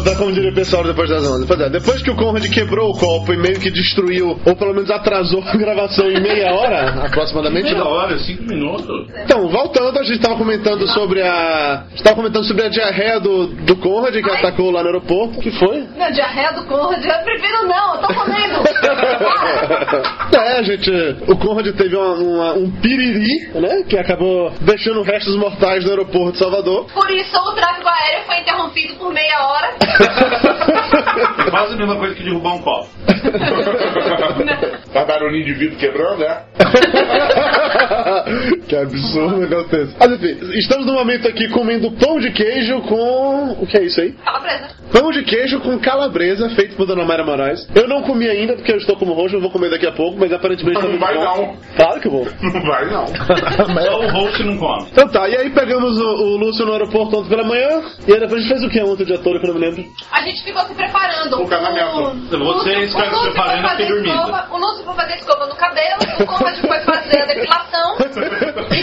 Volta, como diria o pessoal depois das ondas. Pois é, depois que o Conrad quebrou o copo e meio que destruiu, ou pelo menos atrasou a gravação em meia hora, aproximadamente.
Meia hora, cinco minutos.
Então, voltando, a gente estava comentando sobre a. Estava comentando sobre a diarreia do, do Conrad que atacou lá no aeroporto. O que foi?
Meu diarreia do Conrad, eu prefiro não, eu tô comendo.
É, gente, o Conrad teve uma- uma- um piriri, né? Que acabou deixando restos mortais no aeroporto de Salvador.
Por isso o tráfego aéreo foi interrompido por meia hora.
É quase a mesma coisa que derrubar um copo.
Faz barulhinho de vidro quebrando, né?
que absurdo um negócio desse. Mas enfim, estamos no momento aqui comendo pão de queijo com. O que é isso aí?
Calabresa.
Pão de queijo com calabresa, feito por Dona Mayra Moraes. Eu não comi ainda, porque eu estou como roxo, eu vou comer daqui a pouco, mas aparentemente tá
Não
muito
vai
bom.
não.
Claro que eu vou.
Não vai, não.
Só o host não come.
Então tá, e aí pegamos o, o Lúcio no aeroporto ontem pela manhã, e aí depois a gente fez o que ontem o dia todo, que eu não me lembro?
A gente ficou se preparando.
O casamento.
Vocês ficaram se
Lúcio foi
preparando, fiquei dormindo.
escova, O Lúcio foi fazer escova no cabelo, o Conrad foi fazer a depilação.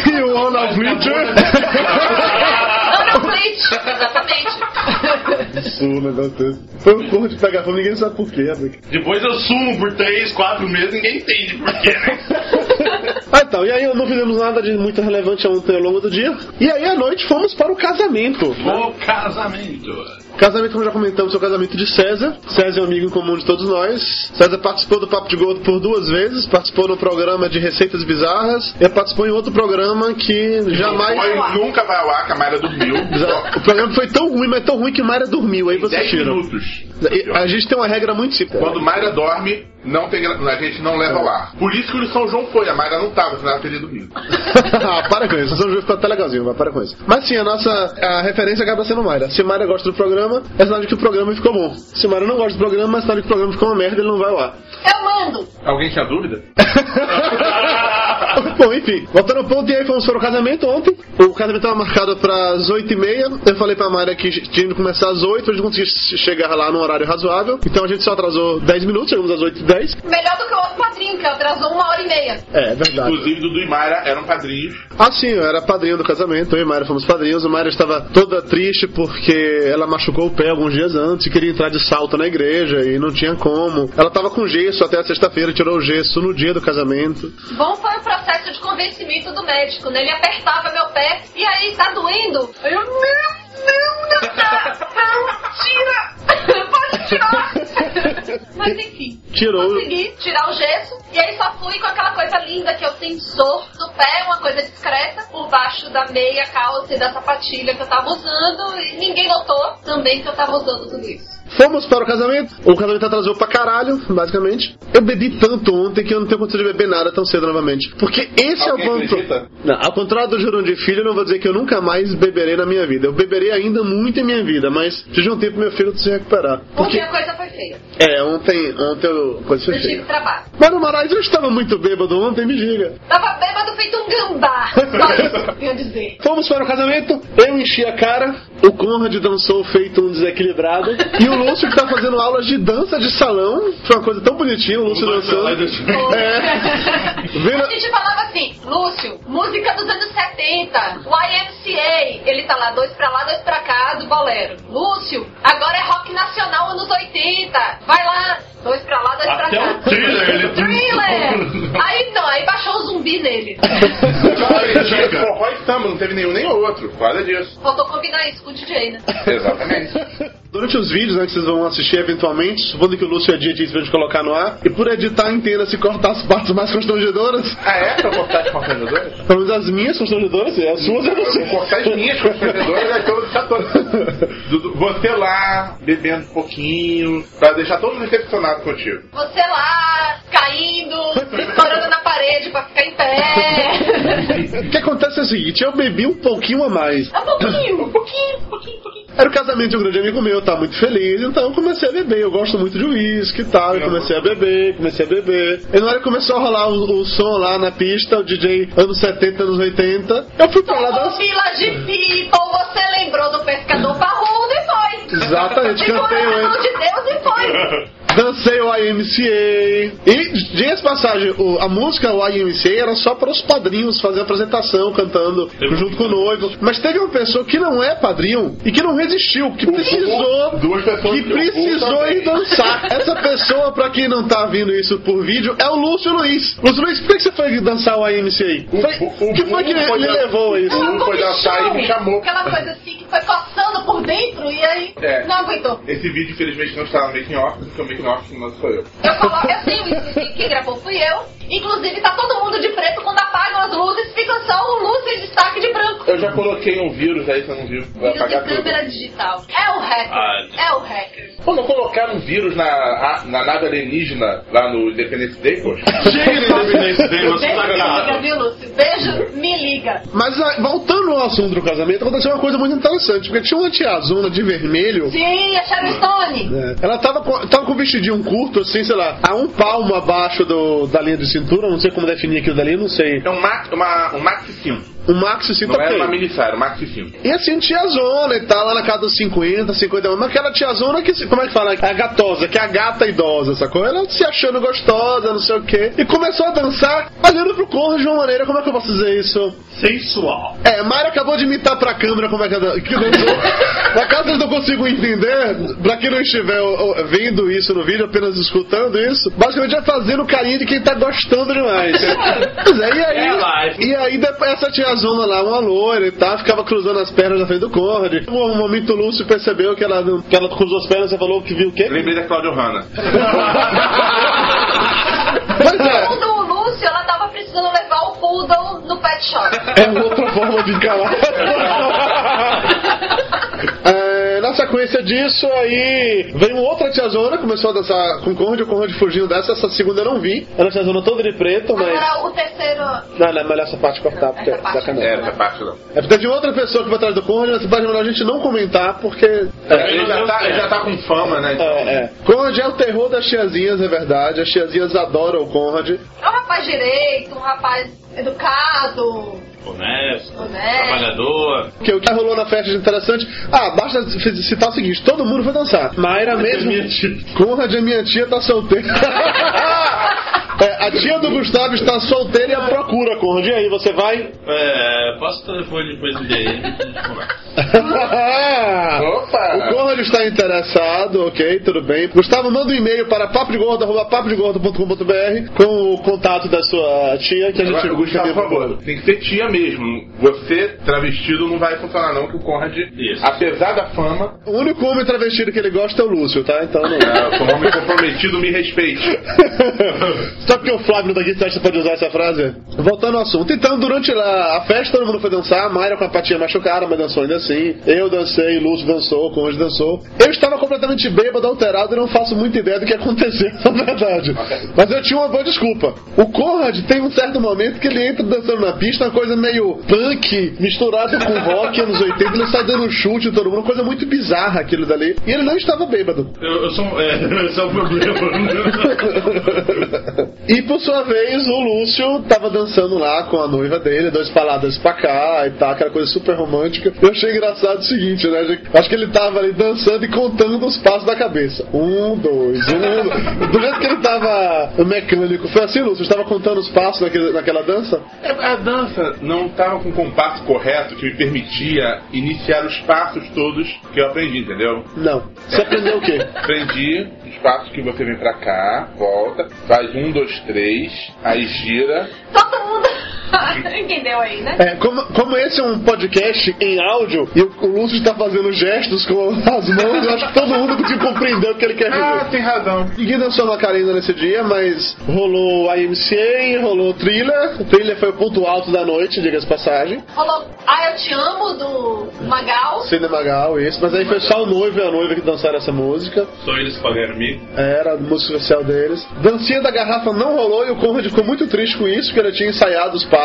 e o Ronald Fletcher?
Ana Fleet, exatamente.
Absurdo, negócio desse. Foi um corro de pegar fogo, ninguém sabe por quê. né?
Depois eu sumo por 3, 4 meses, ninguém entende por quê, né?
Ah, então, e aí não fizemos nada de muito relevante ontem ao longo do dia. E aí à noite fomos para o casamento.
O casamento.
Casamento, como já comentamos, é o casamento de César. César é um amigo em comum de todos nós. César participou do Papo de Gordo por duas vezes, participou no programa de Receitas Bizarras e participou em outro programa que jamais.
Foi, nunca vai ao ar, que a Mayra dormiu.
O programa foi tão ruim, mas tão ruim que Mayra dormiu. Aí vocês
10
tiram.
minutos.
A gente tem uma regra muito simples.
Quando Mayra dorme, não tem, a gente não leva ao ar. Por isso que o São João foi, a Mayra não tava. que não era Peri do Rio.
Ah, para com isso, São João ficou até legalzinho, vai, para com isso. Mas sim, a nossa a referência acaba sendo Mayra. Se Mayra gosta do programa, é sinal de que o programa ficou bom. Se Mayra não gosta do programa, é sinal de que o programa ficou uma merda e ele não vai ao ar.
Eu mando!
Alguém tinha dúvida?
Bom, enfim, voltando ao ponto, e aí fomos para o casamento ontem. O casamento estava marcado para as 8h30. Eu falei pra Mayra que tinha que começar às 8 a gente conseguir chegar lá num horário razoável. Então a gente só atrasou 10 minutos, chegamos às 8h10.
Melhor do que o outro padrinho, que atrasou uma hora e meia.
É, verdade.
Inclusive, Dudu e Mayra eram padrinhos.
Ah, sim, eu era padrinho do casamento, eu e Mayra fomos padrinhos. A Mayra estava toda triste porque ela machucou o pé alguns dias antes e queria entrar de salto na igreja e não tinha como. Ela estava com gesso até a sexta-feira, tirou o gesso no dia do casamento.
Bom foi o processo de convencimento do médico, né? Ele apertava meu pé e aí, tá doendo? Eu, não, não, não tá, não, tira, pode tirar. Mas enfim,
Tirou.
consegui tirar o gesso e aí só fui com aquela coisa linda que é o tensor do pé, uma coisa discreta, por baixo da meia calça e da sapatilha que eu tava usando e ninguém notou também que eu tava usando tudo isso.
Fomos para o casamento. O casamento atrasou pra caralho, basicamente. Eu bebi tanto ontem que eu não tenho condição de beber nada tão cedo novamente. Porque esse
Alguém
é o ponto. Não, ao contrário do Jurandir Filho, eu não vou dizer que eu nunca mais beberei na minha vida. Eu beberei ainda muito em minha vida, mas precisa de um tempo meu filho se recuperar.
Porque
Porque,
a coisa foi feia.
É, ontem, ontem eu, coisa
Eu tive trabalho.
Mas no Moraes eu estava muito bêbado ontem, me diga.
Tava bêbado feito um gambá. Só isso que eu dizer.
Fomos para o casamento, eu enchi a cara, o Conrad dançou feito um desequilibrado, e o Lúcio que tá fazendo aulas de dança de salão, foi uma coisa tão bonitinha, o Lúcio dançando. É. Vendo-
A gente falava assim, Lúcio, música dos anos 70, YMCA. Ele tá lá, dois pra lá, dois pra cá, do bolero. Lúcio, agora é rock nacional anos 80. Vai lá, dois pra lá, dois pra
Até
cá.
o thriller, ele-
Thriller! Aí não, aí baixou o zumbi nele.
Tinha forró e samba, não teve nenhum nem outro. Guarda disso.
Faltou combinar isso com o DJ, né?
Exatamente.
Durante os vídeos né, que vocês vão assistir eventualmente, supondo que o Lúcio Edia disse pra gente colocar no ar, e por editar, entenda-se cortar as partes mais constrangedoras,
Ah, é? Pra cortar as constrangedoras?
pelo menos as minhas constrangedoras, e as suas eu não
Eu
sei.
vou cortar as minhas constrangedoras e eu deixar todas. Você lá, bebendo um pouquinho, pra deixar todo mundo decepcionado contigo.
Você lá, caindo, estourando na parede pra ficar em pé.
O que acontece é o seguinte, eu bebi um pouquinho a mais.
Um pouquinho, um pouquinho, um pouquinho, um pouquinho.
Era o casamento de um grande amigo meu, tá muito feliz, então eu comecei a beber. Eu gosto muito de uísque e tal, eu comecei a beber, comecei a beber. E na hora que começou a rolar o, o som lá na pista, o DJ anos 70, anos 80, eu fui pra lá
Ô,
dançar.
Village People, você lembrou do pescador parrudo e foi.
Exatamente, cantei
mão
antes.
de Deus e foi.
Dancei o YMCA. E, diga-se de passagem, o- a música YMCA era só para os padrinhos fazer a apresentação, cantando junto com o noivo. Mas teve uma pessoa que não é padrinho e que não resistiu, que precisou.
Duas pessoas
Que precisou ir dançar. Essa pessoa, pra quem não tá vendo isso por vídeo, é o Lúcio Luiz. Lúcio Luiz, por que você foi dançar o YMCA?
O- o- o
que foi que
dan-
levou a isso?
O foi dançar e me chamou.
Aquela coisa assim foi coçando por dentro e aí
É.
não aguentou.
Esse vídeo, infelizmente, não está no making off, porque o making off não sou eu.
Eu coloco assim, quem- quem gravou fui eu. Inclusive tá todo mundo de preto, quando apagam as luzes, fica só o luz em destaque de branco.
Eu já coloquei um vírus aí, você não viu? Vai
Vírus de
apagar tudo.
câmera digital. É o hacker.
Ah.
É o hacker.
Pô, não colocaram um vírus na, na nave alienígena lá no Independence Day, poxa?
Chega de Independence Day, você tá
me liga,
ligado.
viu, Lúcio? Beijo, me liga.
Mas ah, voltando ao assunto do casamento, aconteceu uma coisa muito interessante, porque tinha uma tiazona de vermelho.
Sim, a Sharon Stone.
É. Ela tava com, tava com um vestidinho curto, assim, sei lá, a um palmo abaixo do, da linha de cintura, não sei como definir aquilo dali, não sei.
É um, max, uma, um maxi sim.
Um maxi cinto
Não era uma minissaia, era um maxi sim.
E assim, tiazona e tal, lá na casa dos 50, 50 anos. Mas aquela tiazona que, como é que fala? A gatosa, que é a gata idosa, sacou? Ela se achando gostosa, não sei o quê. E começou a dançar, olhando pro corpo de uma maneira, como é que eu posso dizer isso?
Sensual.
É, Mayra acabou de imitar pra câmera como é que ela que dançou. Por acaso eu não consigo entender, pra quem não estiver vendo isso no vídeo, apenas escutando isso, basicamente é fazendo carinho de quem tá gostando demais. Pois é, e aí,
É
e aí essa tiazona lá, uma loira e tal, ficava cruzando as pernas na frente do Conrad. Um momento o Lúcio percebeu que ela, que ela cruzou as pernas e falou que viu o quê?
Lembrei da Claudio Hanna.
Pois é,
Segundo o Lúcio, ela tava precisando levar o poodle no pet shop.
é outra forma de encarar. É, nossa sequência disso, aí veio outra tiazona, começou a dançar com o Conrad, o Conrad fugiu dessa, essa segunda eu não vi. Era uma tiazona toda de preto, mas.
Agora o terceiro.
Não, não é melhor essa parte cortar, porque
Essa
é
parte.
sacanagem.
É, essa parte não.
É porque teve outra pessoa que foi atrás do Conrad, nessa parte é melhor a gente não comentar, porque.
Ele já, tá, ele já tá com fama, né?
É, é. Conrad é o terror das tiazinhas, é verdade. As tiazinhas adoram o Conrad.
É um rapaz direito, um rapaz educado,
Honesto, trabalhador.
Que o que rolou na festa de interessante. Ah, basta citar o seguinte: todo mundo foi dançar. Mayra mesmo.
minha tia.
Conrad, a minha tia, tá solteira. É, a tia do Gustavo está solteira e a procura, Conrad. E aí, você vai?
É, passa o telefone depois dele.
Opa!
O Conrad está interessado, ok, tudo bem. Gustavo, manda um e-mail para papodegordo.com.br com o contato da sua tia que a gente
Agora, Gustavo, por favor, tem que ser tia mesmo. Você, travestido, não vai funcionar não, que o Conrad,
Isso.
apesar da fama,
O único homem travestido que ele gosta é o Lúcio, tá? Então não.
é, eu sou um homem comprometido, me respeite.
Sabe que o Flávio daqui acha que você pode usar essa frase? Voltando ao assunto. Então, durante lá, a festa, todo mundo foi dançar. A Mayra com a patinha machucada, mas dançou ainda assim. Eu dancei, Lúcio dançou, Conde dançou. Eu estava completamente bêbado, alterado e não faço muita ideia do que aconteceu, na verdade. Mas eu tinha uma boa desculpa. O Conrad tem um certo momento que ele entra dançando na pista, uma coisa meio punk, misturada com rock anos 80. Ele sai dando um chute em todo mundo, uma coisa muito bizarra aquilo dali. E ele não estava bêbado.
Eu, eu sou. É, esse é o problema.
e por sua vez, o Lúcio tava dançando lá com a noiva dele, dois paladas pra cá e tal, aquela coisa super romântica. Eu achei engraçado o seguinte, né? Acho que ele tava ali dançando e contando os passos da cabeça. Um, dois, um. dois. Do jeito que ele tava mecânico, foi assim, Lúcio? Você tava contando os passos naquele, naquela dança?
É, A dança não estava com o compasso correto que me permitia iniciar os passos todos que eu aprendi, entendeu?
Não. Você aprendeu o quê?
Aprendi os passos que você vem pra cá, volta, faz um, dois, três, aí gira.
Todo mundo entendeu aí, né?
É, como, como esse é um podcast em áudio e o, o Lúcio está fazendo gestos com as mãos, eu acho que todo mundo conseguiu compreender o que ele quer dizer.
Ah, tem razão.
Ninguém dançou Macarena nesse dia, mas rolou a IMCA, rolou o thriller. O thriller foi o ponto alto da noite, diga-se de passagem.
Rolou Ah, Eu Te Amo, do Magal.
Cinema Gal, isso. Mas aí foi só o noivo e a noiva que dançaram essa música.
Só eles pagaram comigo.
Era a música especial deles. Dancinha da garrafa não rolou e o Conrad ficou muito triste com isso, porque ele tinha ensaiado os passos.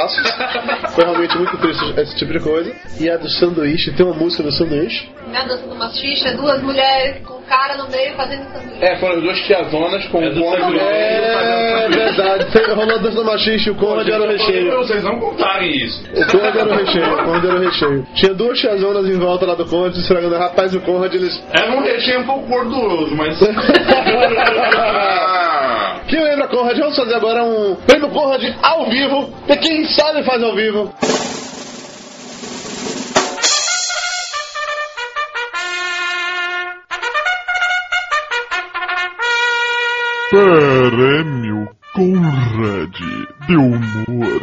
Foi realmente muito triste esse tipo de coisa. E a do sanduíche, tem uma música do sanduíche.
Na dança do machixa, duas mulheres com cara no meio fazendo sanduíche.
É, foram as duas tiazonas com
É
no meio
É verdade, rolou a dança do machixe e o Conrad era o recheio.
Vocês não contarem isso.
O Conrad era o recheio, o Conrad era o recheio. Tinha duas tiazonas em volta lá do Conrad, estragando. Rapaz, o Conrad, eles.
Era um recheio um pouco gorduroso, mas.
Quem lembra Conrad? Vamos fazer agora um prêmio Conrad ao vivo. E quem sabe faz ao vivo.
Prêmio Conrad de Humor.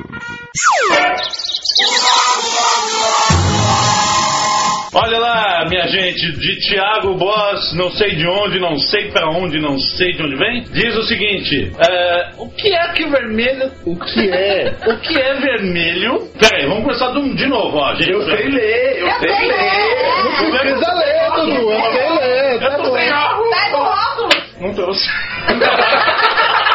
Olha lá, minha gente, de Thiago Boss, não sei de onde, não sei pra onde, não sei de onde vem, diz o seguinte: é, o que é que vermelho.
O que é?
O que é vermelho? Pera aí, vamos começar de, de novo, ó, gente.
eu sei ler, eu sei ler.
Não precisa ler, Dudu. Eu sei ler. Tá
Eu tô
bom.
sem óculos.
Pega o óculos!
Não trouxe.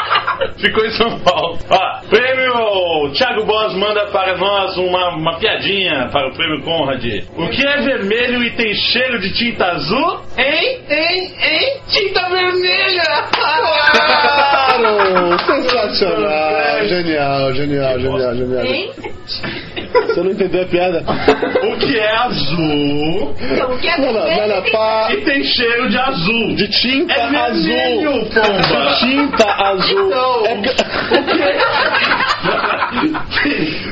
Ficou em São Paulo. Ó, prêmio Thiago Boss manda para nós uma, uma piadinha para o prêmio Conrad. O que é vermelho e tem cheiro de tinta azul? Hein? Hein? Hein? Tinta vermelha!
Claro! Sensacional! Genial, genial, genial, genial.
Hein?
Você não entendeu a piada?
O que é azul
Então, o que é
Não, não, não, não, pá.
e tem cheiro de azul?
De tinta
É vermelho,
azul.
pomba.
De tinta azul.
Então,
É que-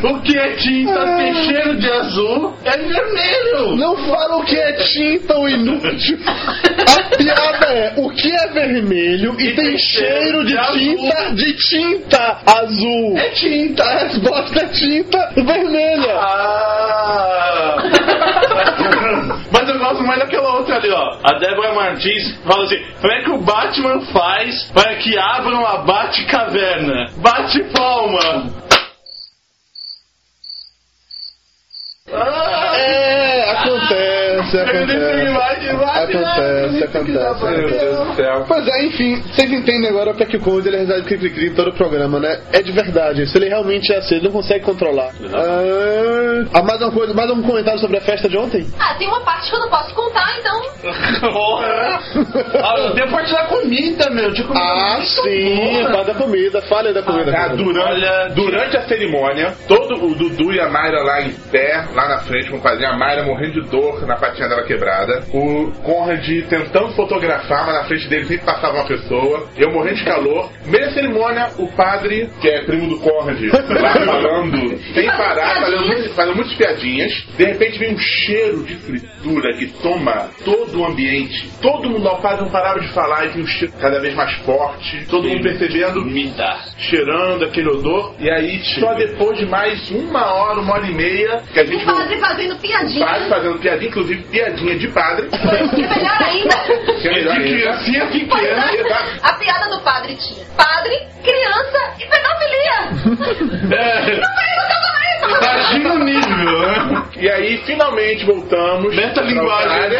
o que é tinta tem cheiro de azul é vermelho.
Não fala o que é tinta, o inútil. A piada é o que é vermelho e, tem cheiro de
azul.
tinta de tinta azul.
É tinta.
A resposta é tinta vermelha.
Ah. Mas eu gosto mais daquela outra ali, ó. A Débora Martins fala assim: como é que o Batman faz para que abram a Bate-caverna? Bate palma.
É, acontece, acontece. Acontece, acontece.
Meu Deus do céu.
Pois é, enfim, vocês entendem agora o que é que o Code ele resolve cri cri em todo o programa, né? É de verdade, isso ele realmente é assim, ele não consegue controlar. Ah, ah, mais uma coisa, mais um comentário sobre a festa de ontem?
Ah, tem uma parte que eu não posso contar, então.
Ah, eu tenho a parte da comida, meu. Tinha comida
Ah,
muito
sim,
boa.
fala da comida, fale da comida.
Ah,
Code.
durante, durante a cerimônia, todo o Dudu e a Mayra lá em pé, lá na frente, como fazia a Mayra morrendo de dor na patinha dela quebrada. O Conrad tentando fotografar, mas na frente dele sempre passava uma pessoa. Eu morrendo de calor. Meia cerimônia, o padre, que é primo do Conrad, lá falando, sem parar, fazendo, muito- fazendo muitas piadinhas. De repente vem um cheiro de fritura que toma todo o ambiente. Todo mundo ao padre não parava de falar e vinha um cheiro cada vez mais forte. Todo mundo percebendo
Comida.
cheirando aquele odor. E aí, só depois de mais uma hora, uma hora e meia, que a gente
O padre fazendo piadinha.
padre fazendo piadinha, inclusive piadinha de padre.
Que melhor ainda.
Que é melhor
De
ainda.
criancinha pequena.
Exato.
A piada do padre tinha padre, criança e pedofilia.
É,
Não tem no.
Imagina o nível, né?
E aí, finalmente, voltamos.
Metalinguagem,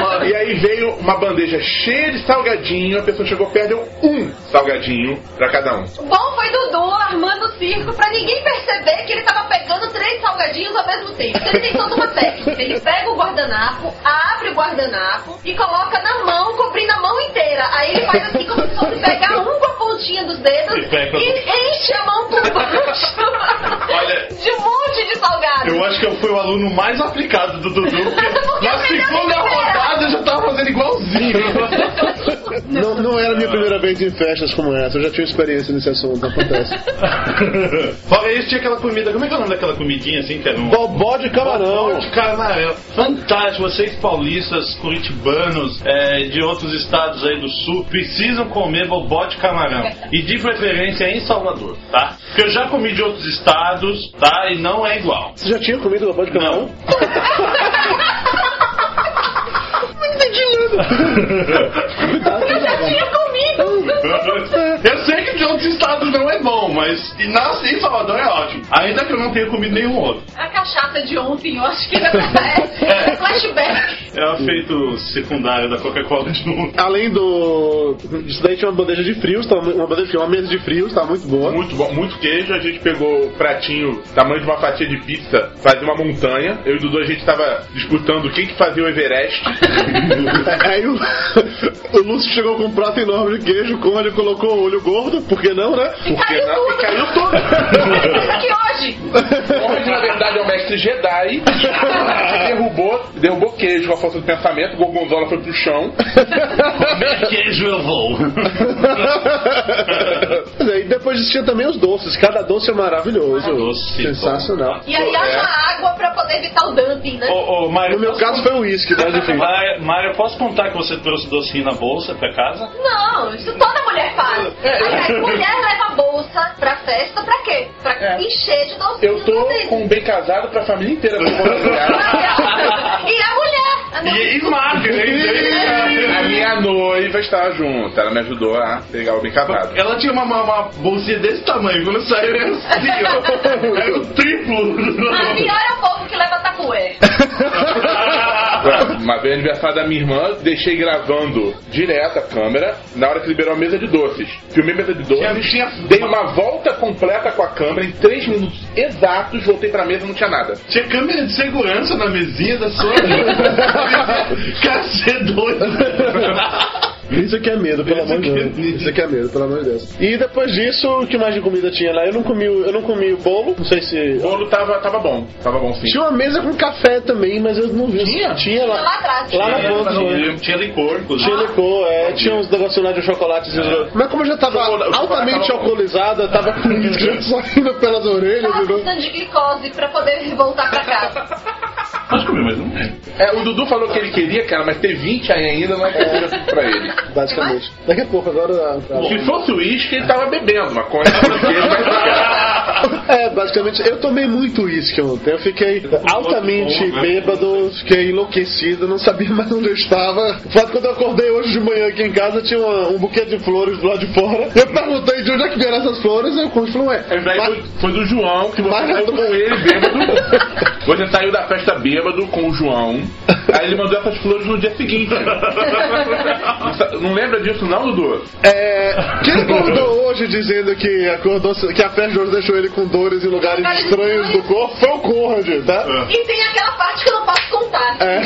mal.
E aí veio uma bandeja cheia de salgadinho, a pessoa chegou perto, deu um salgadinho pra cada um.
O bom foi Dudu armando o circo pra ninguém perceber que ele tava pegando três salgadinhos ao mesmo tempo. Então ele tem toda uma técnica. Ele pega o guardanapo, abre o guardanapo e coloca na mão, cobrindo a mão inteira. Aí ele faz assim como se fosse pegar um com a pontinha dos dedos
E pega-
e enche a mão por baixo
Olha,
de um monte de salgado.
Eu acho que eu fui o aluno mais aplicado do Dudu, na segunda rodada eu já tava fazendo igualzinho.
Não, não era a minha primeira vez em festas como essa, eu já tinha experiência nesse assunto, acontece.
Fora isso, tinha aquela comida. Como é que é o nome daquela comidinha assim que era um.
Bobó de camarão.
Bobó de camarão. Fantástico. Vocês paulistas, curitibanos, é, de outros estados aí do sul, precisam comer bobó de camarão. E de preferência em Salvador, tá? Porque eu já comi de outros estados, tá? E não é igual.
Você já tinha comido bobó de camarão?
Eu já tinha comido.
Eu sei que de outros estados não é bom, mas e na, em Salvador é ótimo. Ainda que eu não tenha comido nenhum outro.
A cachaça de ontem, eu acho que é, é flashback.
É o efeito secundário da Coca-Cola de novo.
Além do. Isso daí tinha uma bandeja de frios, uma bandeja, uma mesa de frios, tava muito boa.
Muito bom, muito queijo. A gente pegou o pratinho, tamanho de uma fatia de pizza, fazia uma montanha. Eu e o Dudu a gente tava disputando quem que fazia o Everest.
Aí o, o Lúcio chegou com um prato enorme de queijo, como ele colocou o olho gordo, por que não, né?
Porque
Caiu
não,
tudo.
e caiu tudo.
Hoje.
Conrad, na verdade, é o mestre Jedi. derrubou, derrubou queijo com a força do pensamento. Gorgonzola foi pro chão.
Queijo eu vou.
Aí depois disso tinha também os doces, cada doce é maravilhoso.
Doce,
Sensacional.
E aí haja água pra poder evitar o dumping, né?
Ô, ô, Mário,
No meu caso foi o uísque, enfim.
Mário, posso contar que você trouxe docinho na bolsa pra casa?
Não, isso toda mulher faz. Aliás, mulher leva bolsa pra festa pra quê? Pra encher de docinhos.
Eu tô com um bem casado pra família inteira. pra.
E a mulher? A minha-
E, e Mário,
A minha noiva estava junto. Ela me ajudou a pegar o bem casado.
Ela tinha uma, uma, uma bolsinha desse tamanho, quando saiu era assim, ó. Era o triplo.
A pior é o povo que leva tapué.
Uma vez aniversário da minha irmã, deixei gravando direto a câmera na hora que liberou a mesa de doces. Filmei a mesa de doces,
Tinha-
dei uma volta completa com a câmera, em 3 minutos exatos, voltei pra mesa e não tinha nada.
Tinha câmera de segurança na mesinha da sua. Cara, você é doido.
Isso aqui é medo, pelo amor de
é
Deus. Isso aqui é medo, pelo amor de Deus. E depois disso, o que mais de comida tinha lá? Eu não comi, o- eu não comi o bolo, não sei se.
O bolo tava, tava bom, tava bom sim.
Tinha uma mesa com café também, mas eu não vi.
Tinha?
Tinha lá.
Lá atrás.
Lá na
Tinha,
ponta,
viu. Tinha licor, inclusive.
Tinha licor, é, tinha uns negocinhos lá de chocolate. Mas como eu já tava altamente eu tava com saindo pelas orelhas,
Tava precisando de glicose pra poder voltar pra casa.
Pode comer, mas não é.
É, o Dudu falou que ele queria, cara, mas ter 20 aí ainda não é tudo pra ele.
Basicamente. Daqui a pouco, agora. tá.
Se fosse uísque, ele tava bebendo maconha.
É, basicamente, eu tomei muito uísque ontem. Eu fiquei altamente
bom, né?
bêbado, fiquei enlouquecido, não sabia mais onde eu estava. O fato quando eu acordei hoje de manhã aqui em casa, tinha uma- um buquê de flores do lado de fora. Eu perguntei de onde é que vieram essas flores, eu falei, ué,
Esse daí
mas-
foi, do João, que você saiu com ele bêbado. Você saiu da festa bêbado com o João. Aí ele mandou essas flores no dia seguinte. Não lembra disso não, Dudu?
É, quem acordou hoje dizendo que, acordou, que a festa de hoje deixou ele com dores em lugares
Lugares
estranhos do corpo foi o Conrad, tá?
E tem aquela parte que eu não posso contar.
É.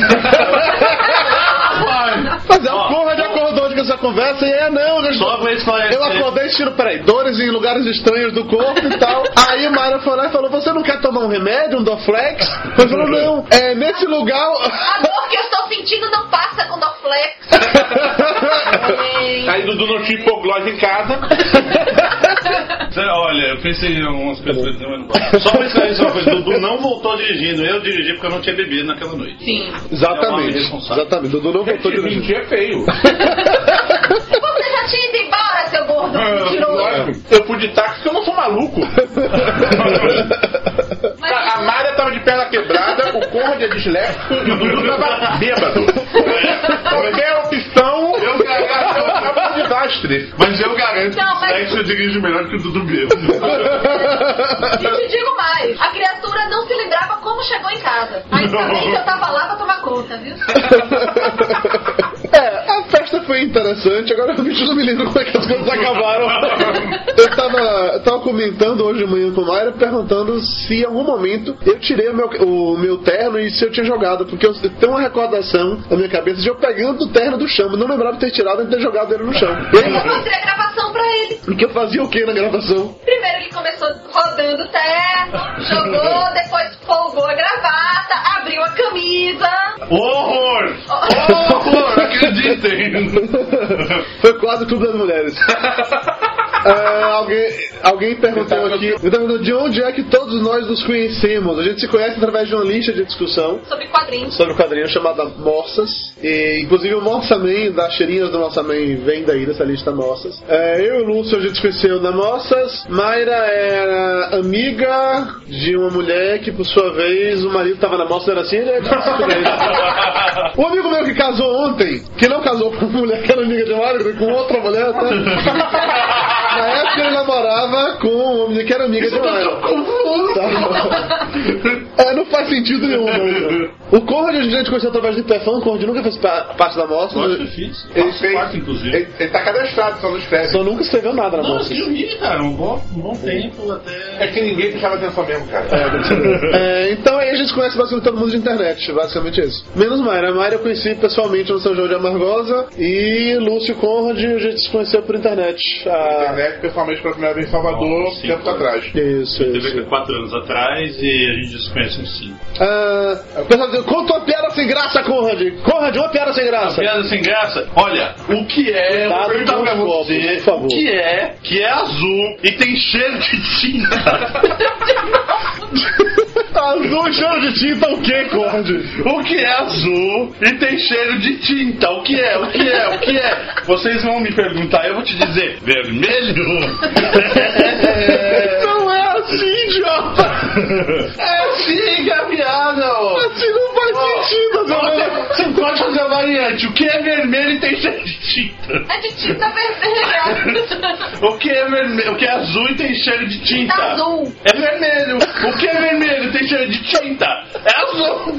Mas é, o Conrad acordou hoje com essa conversa e é, não, eu,
Só pra esclarecer.
eu acordei e tiro, peraí, dores em lugares estranhos do corpo e tal. Aí a Mayra foi lá e falou, você não quer tomar um remédio, um Dorflex? Ele falou, não, é, nesse lugar...
A dor que eu estou sentindo não passa com Dorflex.
Aí Dudu não tinha hipoglose em casa.
Olha, eu pensei em algumas mas- Só pra esclarecer uma coisa: Dudu não voltou dirigindo. Eu dirigi porque eu não tinha bebido naquela noite.
Sim.
Exatamente,
É um responsável.
exatamente. Dudu não voltou
Mentir é feio.
Você já tinha ido embora, seu gordo mentiroso.
Lógico. Eu fui de táxi porque eu não sou maluco. A a Mária tava de perna quebrada, o Conrad é disléxico e o Dudu tava bêbado. Qualquer opção, eu garanto, é um desastre.
Mas eu garanto
Não, mas-
que o Sexo eu dirijo melhor que o Dudu bêbado.
E te digo mais, a criatura não se lembrava como chegou em casa. Ainda bem que eu tava lá pra tomar conta, viu?
É, a festa foi interessante, agora eu não me lembro como é que as coisas acabaram. Eu tava, eu tava comentando hoje de manhã com a Mayra, perguntando se em algum momento eu tirei o meu, o meu terno e se eu tinha jogado, porque eu tenho uma recordação na minha cabeça de eu pegando o terno do chão, não lembrava de ter tirado e ter jogado ele no chão. E
Eu mostrei a gravação pra ele.
e que eu fazia o que na gravação?
Primeiro ele começou rodando o terno, jogou, depois folgou a gravata, abriu a camisa.
Horror! Horror! Acreditem!
Foi quase tudo das mulheres. É, alguém, alguém perguntou aqui eu tava perguntando de onde é que todos nós nos conhecemos. A gente se conhece através de uma lista de discussão
Sobre quadrinhos.
sobre o quadrinho chamada Morsas. E, inclusive o Morsaman, das cheirinhas do Morsaman, vem daí dessa lista Morsas. É, eu e o Lúcio a gente se conheceu na Morsas. Mayra era amiga de uma mulher que, por sua vez, o marido tava na Morsas, era assim, ele é O amigo meu que casou ontem, que não casou com uma mulher que era amiga de Mayra, com outra mulher, tá? Na época ele namorava com uma menina que era amiga de Mayra. Tá? É, não faz sentido nenhum, né? O Conrad a gente conheceu através do Hiperfã, o Conrad nunca fez pa- parte da.
Eu acho que eu fiz.
Ele fez-
parte, inclusive.
Ele, ele tá cadastrado, só não escreve.
Só nunca escreveu nada na
Não, eu
Morsas.
escrevi, cara, um bom, um bom tempo até.
É que ninguém prestava atenção mesmo, cara.
É, então aí a gente conhece basicamente todo mundo de internet, basicamente isso. Menos Mayra. A Mayra eu conheci pessoalmente no São João de Amargosa e Lúcio Conrad a gente se conheceu por internet. Ah,
Internet, pessoalmente, pela primeira vez em Salvador,
Sim,
tempo
foi.
atrás.
isso,
Teve
isso.
quatro anos atrás e a gente se conhece
o pessoal diz, conta uma piada sem graça, Conrad. Conrad, uma piada sem graça.
Piada sem graça? Olha, o que é. Eu vou
Cuidado
perguntar pra
os copos,
você.
por favor.
O que é que é azul e tem cheiro de tinta?
Azul cheiro de tinta o quê, Conrad?
O que é azul e tem cheiro de tinta? O que é? O que é? O que é? Vocês vão me perguntar, eu vou te dizer: vermelho?
Não é assim, idiota!
variante. O que é vermelho e tem cheiro de tinta?
É de tinta vermelha.
O que é vermelho? O que é azul e tem cheiro de tinta?
Tá azul.
É vermelho. O que é vermelho e tem cheiro de tinta? É azul.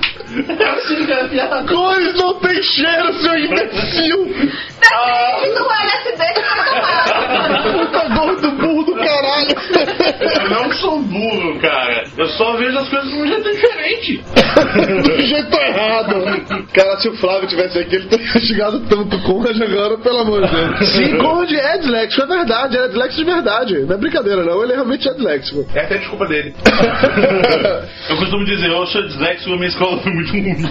É assim que é a piada.
Cores não tem cheiro, seu imbecil!
Depende do LSD que você tomar.
Puta gordo caralho!
Eu não sou burro, cara. Eu só vejo as coisas de um jeito diferente.
Do jeito errado! Cara, se o Flávio tivesse aqui, ele teria chegado tanto o Conrad agora, pelo amor de Deus. Sim, Conrad é disléxico, é verdade, é disléxico de verdade. Não é brincadeira, não, ele realmente é disléxico.
É a desculpa dele.
Eu costumo dizer, eu sou disléxico, minha escola foi muito única.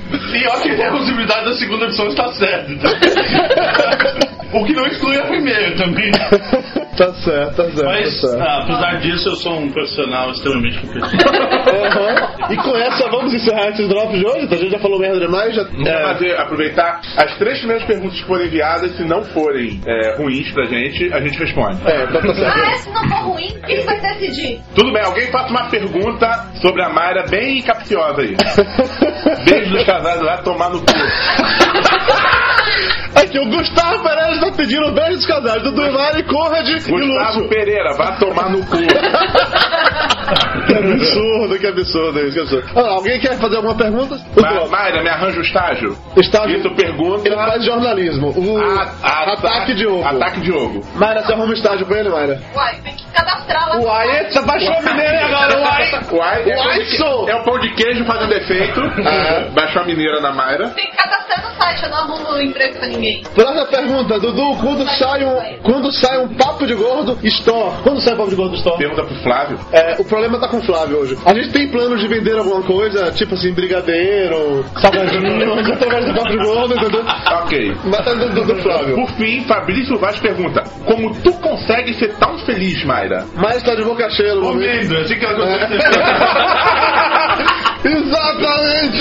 e ó que a possibilidade da segunda opção está certa. O que não exclui a primeira também.
Tá certo, tá certo.
Mas,
tá certo.
ah, apesar disso, eu sou um profissional extremamente competente.
Aham. E com essa vamos encerrar esses drops de hoje? A gente já falou merda demais, já.
Vamos
É,
fazer, aproveitar as três primeiras perguntas que forem enviadas, se não forem é, ruins pra gente, a gente responde.
é, tá, tá certo.
Ah, se não for ruim, quem vai decidir?
Tudo bem, alguém faça uma pergunta sobre a Mayra bem capciosa aí. Beijo dos casais lá, tomar no cu.
Aqui, o Gustavo Pereira tá pedindo beijo dos casais do Duimar e Conrad e
Gustavo
Lúcio.
Pereira, vá tomar no cu.
Que absurdo, que absurdo isso, que absurdo. Ah, alguém quer fazer alguma pergunta?
Ma. Mayra, me arranja o estágio.
Estágio-
Isso pergunta.
Ele faz jornalismo. O
A- a-
Ataque Diogo.
Ataque Diogo.
Mayra, você arruma um estágio com ele, Mayra?
Uai, tem que cadastrar lá.
Uai, eita, baixou a mineira agora, uai!
Uai, é,
Uai,
de que-
sou.
é o pão de queijo fazendo efeito.
Aham.
Baixou a mineira na Mayra.
Tem que cadastrar no site, eu não arrumo emprego pra ninguém.
Próxima pergunta, Dudu, quando sai um, quando sai um papo de gordo store? Quando sai um papo de gordo store?
Pergunta pro Flávio.
É, o problema tá com o Flávio hoje. A gente tem planos de vender alguma coisa, tipo assim, brigadeiro, salgadinho, a gente através do papo de gordo, entendeu?
Ok.
Mas é do, do, Flávio.
Por fim, Fabrício Vaz pergunta: Como tu consegue ser tão feliz, Mayra?
Mas tá de boca cheia.
Comendo, assim que ela
Exatamente!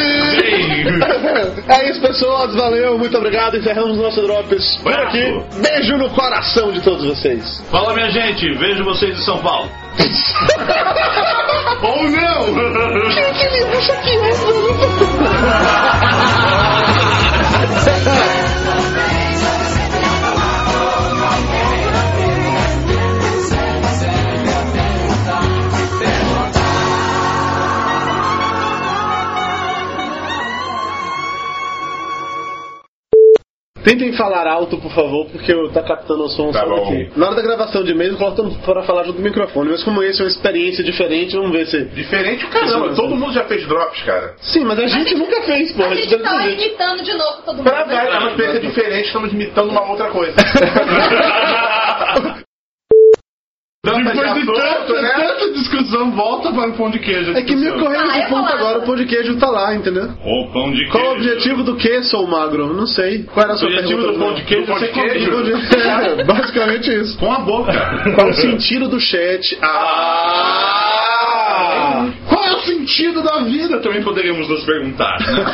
É isso, pessoas. Valeu, muito obrigado. Encerramos o nosso Drops por
Bravo.
aqui. Beijo no coração de todos vocês.
Fala, minha gente, vejo vocês em São Paulo. Ou não!
Tentem falar alto, por favor, porque eu tá captando o som
Tá
só
bom.
daqui. Na hora da gravação de e-mail, para falar junto do microfone. Mas como esse é uma experiência diferente, vamos ver se.
Diferente o caramba, todo mundo já fez drops, cara.
Sim, mas a gente nunca fez, pô.
A gente
deve
tá
ter gente.
imitando de novo todo mundo.
Pra variar, é uma experiência diferente, estamos imitando uma outra coisa. De
Depois de
assunto,
tanta,
né?
tanta discussão, volta para o pão de queijo.
É que me ocorreu
Ah,
esse ponto agora, o pão de queijo tá lá, entendeu?
O pão de queijo.
Qual o objetivo do que, sou magro? Não sei. Qual era a
O
sua
objetivo
pergunta?
do pão de queijo
Do
é
pão de queijo?
comido.
É, basicamente isso.
Com a boca.
Qual o sentido do chat? Ah!
Qual é o sentido da vida? Também poderíamos nos perguntar. né?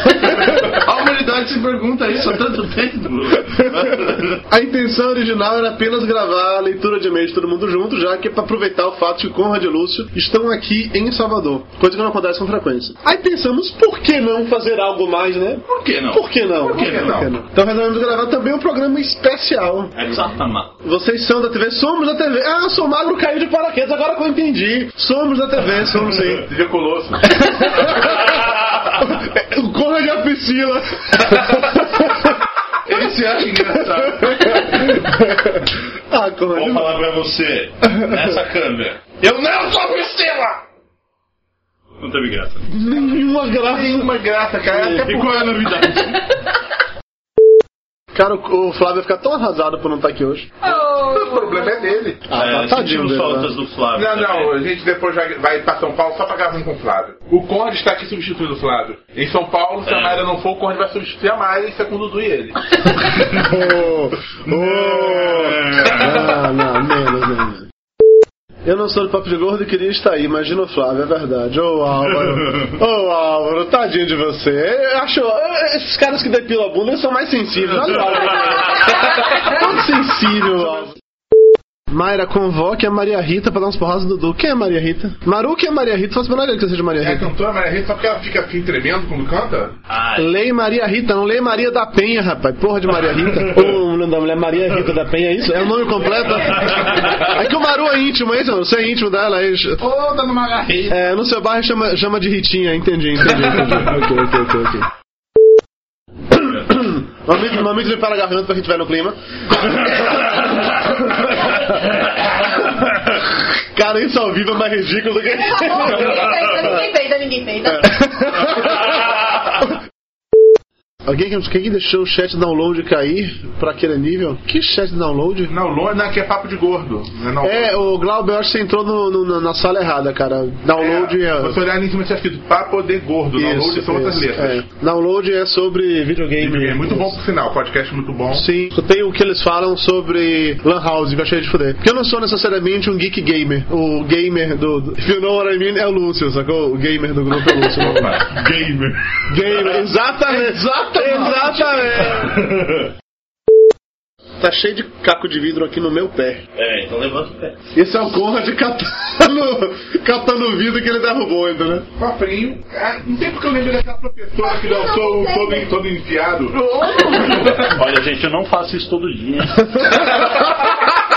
A humanidade se pergunta isso há tanto tempo.
A intenção original era apenas gravar a leitura de e-mails todo mundo junto, já que é pra aproveitar o fato que Conrad e Lúcio estão aqui em Salvador, coisa que não acontece com frequência. Aí pensamos, por que não fazer algo mais, né?
Por que não?
Por que não?
Por que não?
Então resolvemos gravar também um programa especial.
Exatamente.
Vocês são da TV? Somos da TV. Ah, sou magro, caiu de paraquedas, agora que eu entendi. Somos da TV, somos sim.
TV Colosso.
o Conrad e a Priscila.
Ele se acha engraçado.
ah.
Vou falar pra você, nessa câmera. Eu não sou Priscila! Não teve graça.
Nenhuma graça.
Nenhuma graça, cara. Até
E
por...
qual é a novidade?
Cara, o Flávio vai ficar tão arrasado por não estar aqui hoje.
O problema é dele.
Ah,
é,
tá tadinho dele,
faltas
né?
do Flávio.
Não, não, a gente depois vai, vai pra São Paulo só pra gravar um com o Flávio. O Conde está aqui substituindo o Flávio. Em São Paulo, se a
É.
Mayra não for, o Conde vai substituir a Mayra e isso é com o Dudu e ele.
Oh, oh. Não, não, menos. Eu não sou do Papo de Gordo e queria estar aí, imagina o Flávio, é verdade. Ô Álvaro, ô Álvaro, tadinho de você. Eu acho. Esses caras que depilam a bunda são mais sensíveis. Olha o Álvaro. Todo sensível, Álvaro. Mayra, convoque a Maria Rita pra dar uns porradas do Dudu. Quem é Maria Rita? Maru, quem é Maria Rita? Faço a menor que seja Maria
É a
Rita.
cantora Maria Rita, só porque ela fica assim tremendo quando canta?
Ai,
Lei Maria Rita, não Lei Maria da Penha, rapaz. Porra de Maria Rita. O nome da mulher Maria Rita da Penha, é isso? É o nome completo? É que o Maru é íntimo, é isso? Você é íntimo dela, é isso?
Ô, dando uma garrita.
É, no seu bairro chama, chama de Ritinha, entendi, entendi, entendi. ok, ok, ok, ok. Mamito, mamito limpar a garganta pra gente ver no clima. Cara, isso ao vivo é mais ridículo do que.
Ninguém peida, ninguém peida.
Alguém que quem deixou o chat download cair pra aquele nível? Que chat download?
Longe não, que é papo de gordo. É.
É, o Glauber, eu acho que você entrou no- no- na sala errada, cara. Download é.
É, você olhar ali em cima tinha escrito papo de gordo. Download são outras
isso,
letras.
é. Download é sobre videogame.
É muito bom por sinal, podcast muito bom.
Sim, tem o que eles falam sobre Lan House, que eu achei de fuder. Porque eu não sou necessariamente um geek gamer. O gamer do. do if you know what I mean, é o Lúcio, sacou? O gamer do grupo é o Lúcio.
Gamer.
gamer, exatamente. Exatamente. Tá cheio de caco de vidro aqui no meu pé.
É, então levanta o pé.
Esse é o Conrad catando, catando o vidro que ele derrubou ainda, né?
Cofrinho. Ah, não sei porque eu lembro daquela professora que dançou o todo, todo enfiado.
Olha, gente, eu não faço isso todo dia.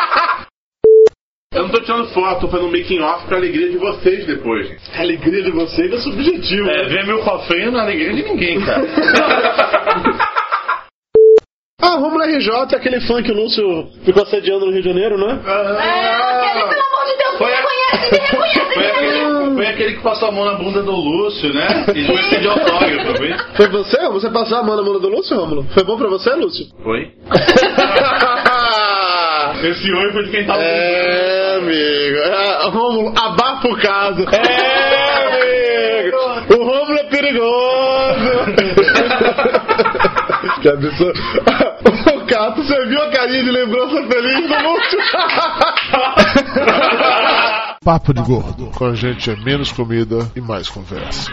Eu não tô tirando foto, tô fazendo um making off pra alegria de vocês depois.
A alegria de vocês é subjetivo.
É, ver meu cofrinho não é alegria de ninguém, cara.
Ah, Romulo RJ é aquele fã que o Lúcio ficou sediando no Rio de Janeiro, né?
Aquele, pelo amor de Deus,
Foi
me
a-
reconhece, me reconhece,
Foi
me reconhece.
foi aquele que passou a mão na bunda do Lúcio, né? E depois pediu autógrafo, foi?
Foi você? Você passou a mão na mão do Lúcio, Romulo? Foi bom pra você, Lúcio?
Foi? Esse oi foi de quem tava
É, amigo. É, Rômulo, abafa o caso. É, amigo. O Rômulo é perigoso. que absurdo. Ô, Cato, você viu a carinha de lembrança feliz do Lúcio?
Papo de Gordo. Com a gente é menos comida e mais conversa.